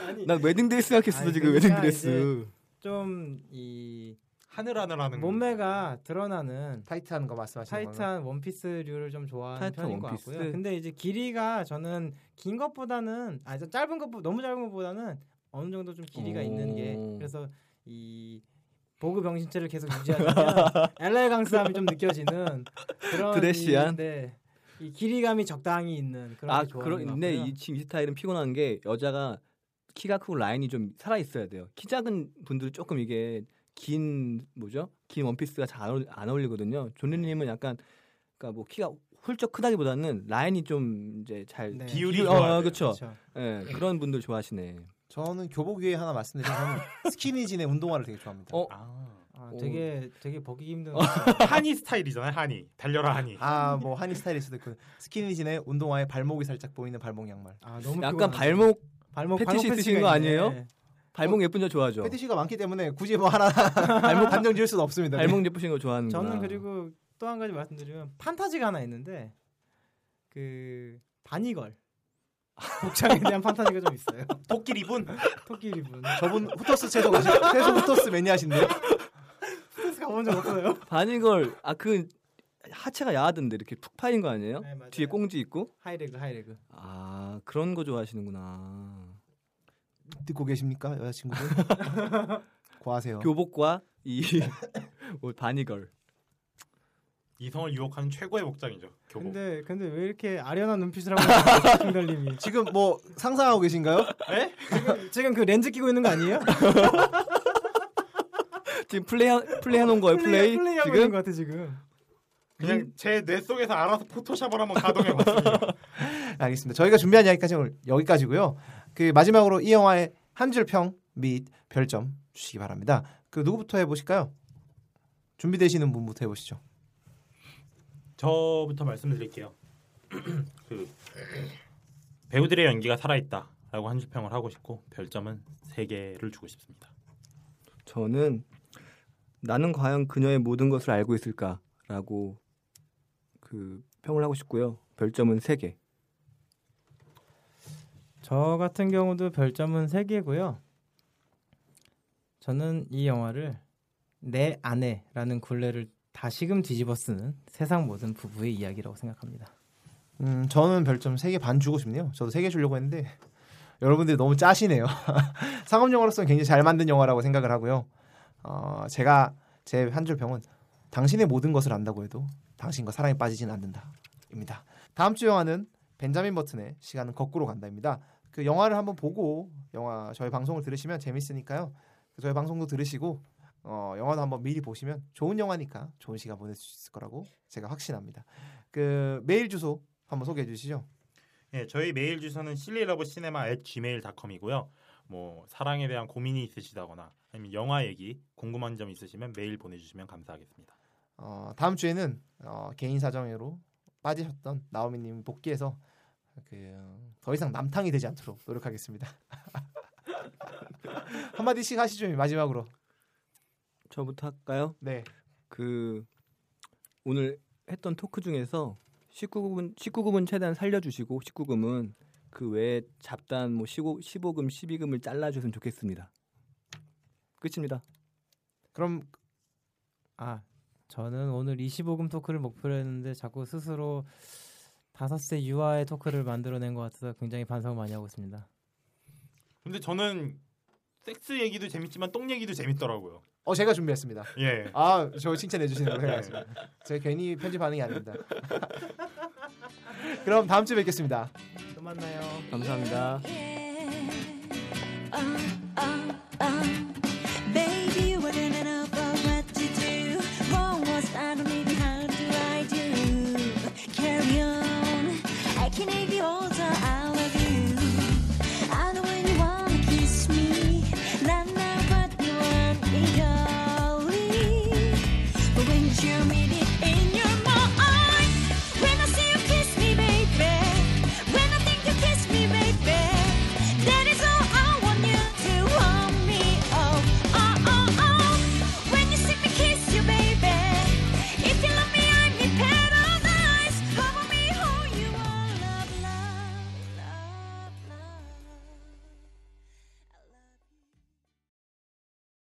아니, 난 웨딩 드레스 생각했어 아니, 지금 그러니까 웨딩 드레스. 좀 이 하늘하늘하는 몸매가 드러나는 타이트한 거 말씀하시는 거예요? 타이트한 원피스류를 좀 좋아하는 편인 원피스? 것 같고요. 근데 이제 길이가 저는 긴 것보다는 아니 좀 짧은 것 너무 짧은 것보다는 어느 정도 좀 길이가 오. 있는 게 그래서 이 보그 병신체를 계속 유지하면 엘레강스함이 좀 느껴지는 그런 드레시한? 네, 이 길이감이 적당히 있는 그런 아 게 좋아하는 것 그런데 같고요. 이 지금 이 스타일은 피곤한 게 여자가 키가 크고 라인이 좀 살아 있어야 돼요. 키 작은 분들은 조금 이게 긴 뭐죠? 긴 원피스가 잘안 어울- 안 어울리거든요. 존리님은 약간 그러니까 뭐 키가 훌쩍 크다기보다는 라인이 좀 이제 잘 네. 비율이 비율- 어. 그렇죠. 예, 그런 분들 좋아하시네. 저는 교복 위에 하나 말씀드리면 저는 스키니진의 운동화를 되게 좋아합니다. 어, 아. 아, 되게 되게 보기 힘든 한이 스타일이잖아요. 한이 달려라 한이. 아, 뭐 한이 스타일일 수도 있고 스키니진의 운동화에 발목이 살짝 보이는 발목 양말. 아, 너무 약간 피곤하네. 발목 발목 패티시 발목 있으신 패티시가 거 있네. 아니에요? 발목 예쁜 여 좋아하죠. 패티시가 많기 때문에 굳이 뭐 하나 발목 단정 지을 수는 없습니다. 발목 예쁘신 거 좋아하는구나. 저는 그리고 또 한 가지 말씀드리면 판타지가 하나 있는데 그 바니걸 복장에 대한 판타지가 좀 있어요. 토끼 리본. 토끼리 분. 저분 후터스 채소 채소 후터스 매니아신데요. 스트레스 가본 적 없어요. 바니걸 아 그 하체가 야하던데 이렇게 툭 파인 거 아니에요? 네. 뒤에 꽁지 있고? 하이레그 하이레그. 아 그런 거 좋아하시는구나. 듣고 계십니까 여자친구분? 고하세요. 교복과 이 옷 바니걸. 이성을 유혹하는 최고의 복장이죠. 교복. 근데 근데 왜 이렇게 아련한 눈빛을 하고 김달님이? 지금 뭐 상상하고 계신가요? 지금, 지금 그 렌즈 끼고 있는 거 아니에요? 지금 플레이 플레이 해놓은 거예요. 플레이, 플레이 하고 지금 있는 것 같아 지금. 그냥 제뇌 속에서 알아서 포토샵을 한번 가동해 봤습니다. 알겠습니다. 저희가 준비한 이야기까지 오늘 여기까지고요. 그 마지막으로 이 영화의 한 줄 평 및 별점 주시기 바랍니다. 그 누구부터 해보실까요? 준비되시는 분부터 해보시죠. 저부터 말씀을 드릴게요. 그 배우들의 연기가 살아있다라고 한 줄 평을 하고 싶고 별점은 3개를 주고 싶습니다. 저는 나는 과연 그녀의 모든 것을 알고 있을까라고 그 평을 하고 싶고요. 별점은 3개. 저 같은 경우도 별점은 3개고요. 저는 이 영화를 내 아내라는 굴레를 다시금 뒤집어 쓰는 세상 모든 부부의 이야기라고 생각합니다. 음, 저는 별점 3개 반 주고 싶네요. 저도 3개 주려고 했는데 여러분들이 너무 짜시네요. 상업 영화로서는 굉장히 잘 만든 영화라고 생각을 하고요. 어, 제가 제 한줄 평은 당신의 모든 것을 안다고 해도 당신과 사랑에 빠지진 않는다입니다. 다음 주 영화는 벤자민 버튼의 시간은 거꾸로 간다입니다. 그 영화를 한번 보고 영화 저희 방송을 들으시면 재밌으니까요. 저희 방송도 들으시고 어, 영화도 한번 미리 보시면 좋은 영화니까 좋은 시간 보낼 수 있을 거라고 제가 확신합니다. 그 메일 주소 한번 소개해 주시죠. 예, 저희 메일 주소는 sillylovecinema@gmail.com이고요. 뭐 사랑에 대한 고민이 있으시다거나 아니면 영화 얘기 궁금한 점 있으시면 메일 보내주시면 감사하겠습니다. 어, 다음 주에는 어, 개인 사정으로 빠지셨던 나오미님 복귀해서 그 더 이상 남탕이 되지 않도록 노력하겠습니다. 한마디씩 하시죠 마지막으로. 저부터 할까요? 네. 그 오늘 했던 토크 중에서 19금은 19금은 최대한 살려주시고 19금은 그 외에 잡단 뭐 15, 15금, 12금을 잘라주셨으면 좋겠습니다. 끝입니다. 그럼 아 저는 오늘 25금 토크를 목표로 했는데 자꾸 스스로 다섯 세 유아의 토크를 만들어낸 것 같아서 굉장히 반성을 많이 하고 있습니다. 근데 저는 섹스 얘기도 재밌지만 똥 얘기도 재밌더라고요. 어 제가 준비했습니다. 예. 아, 저 칭찬해 주시는 거 생각했습니다. 제가 괜히 편집 반응이 아닙니다. 그럼 다음 주에 뵙겠습니다. 또 만나요. 감사합니다. 아, 아.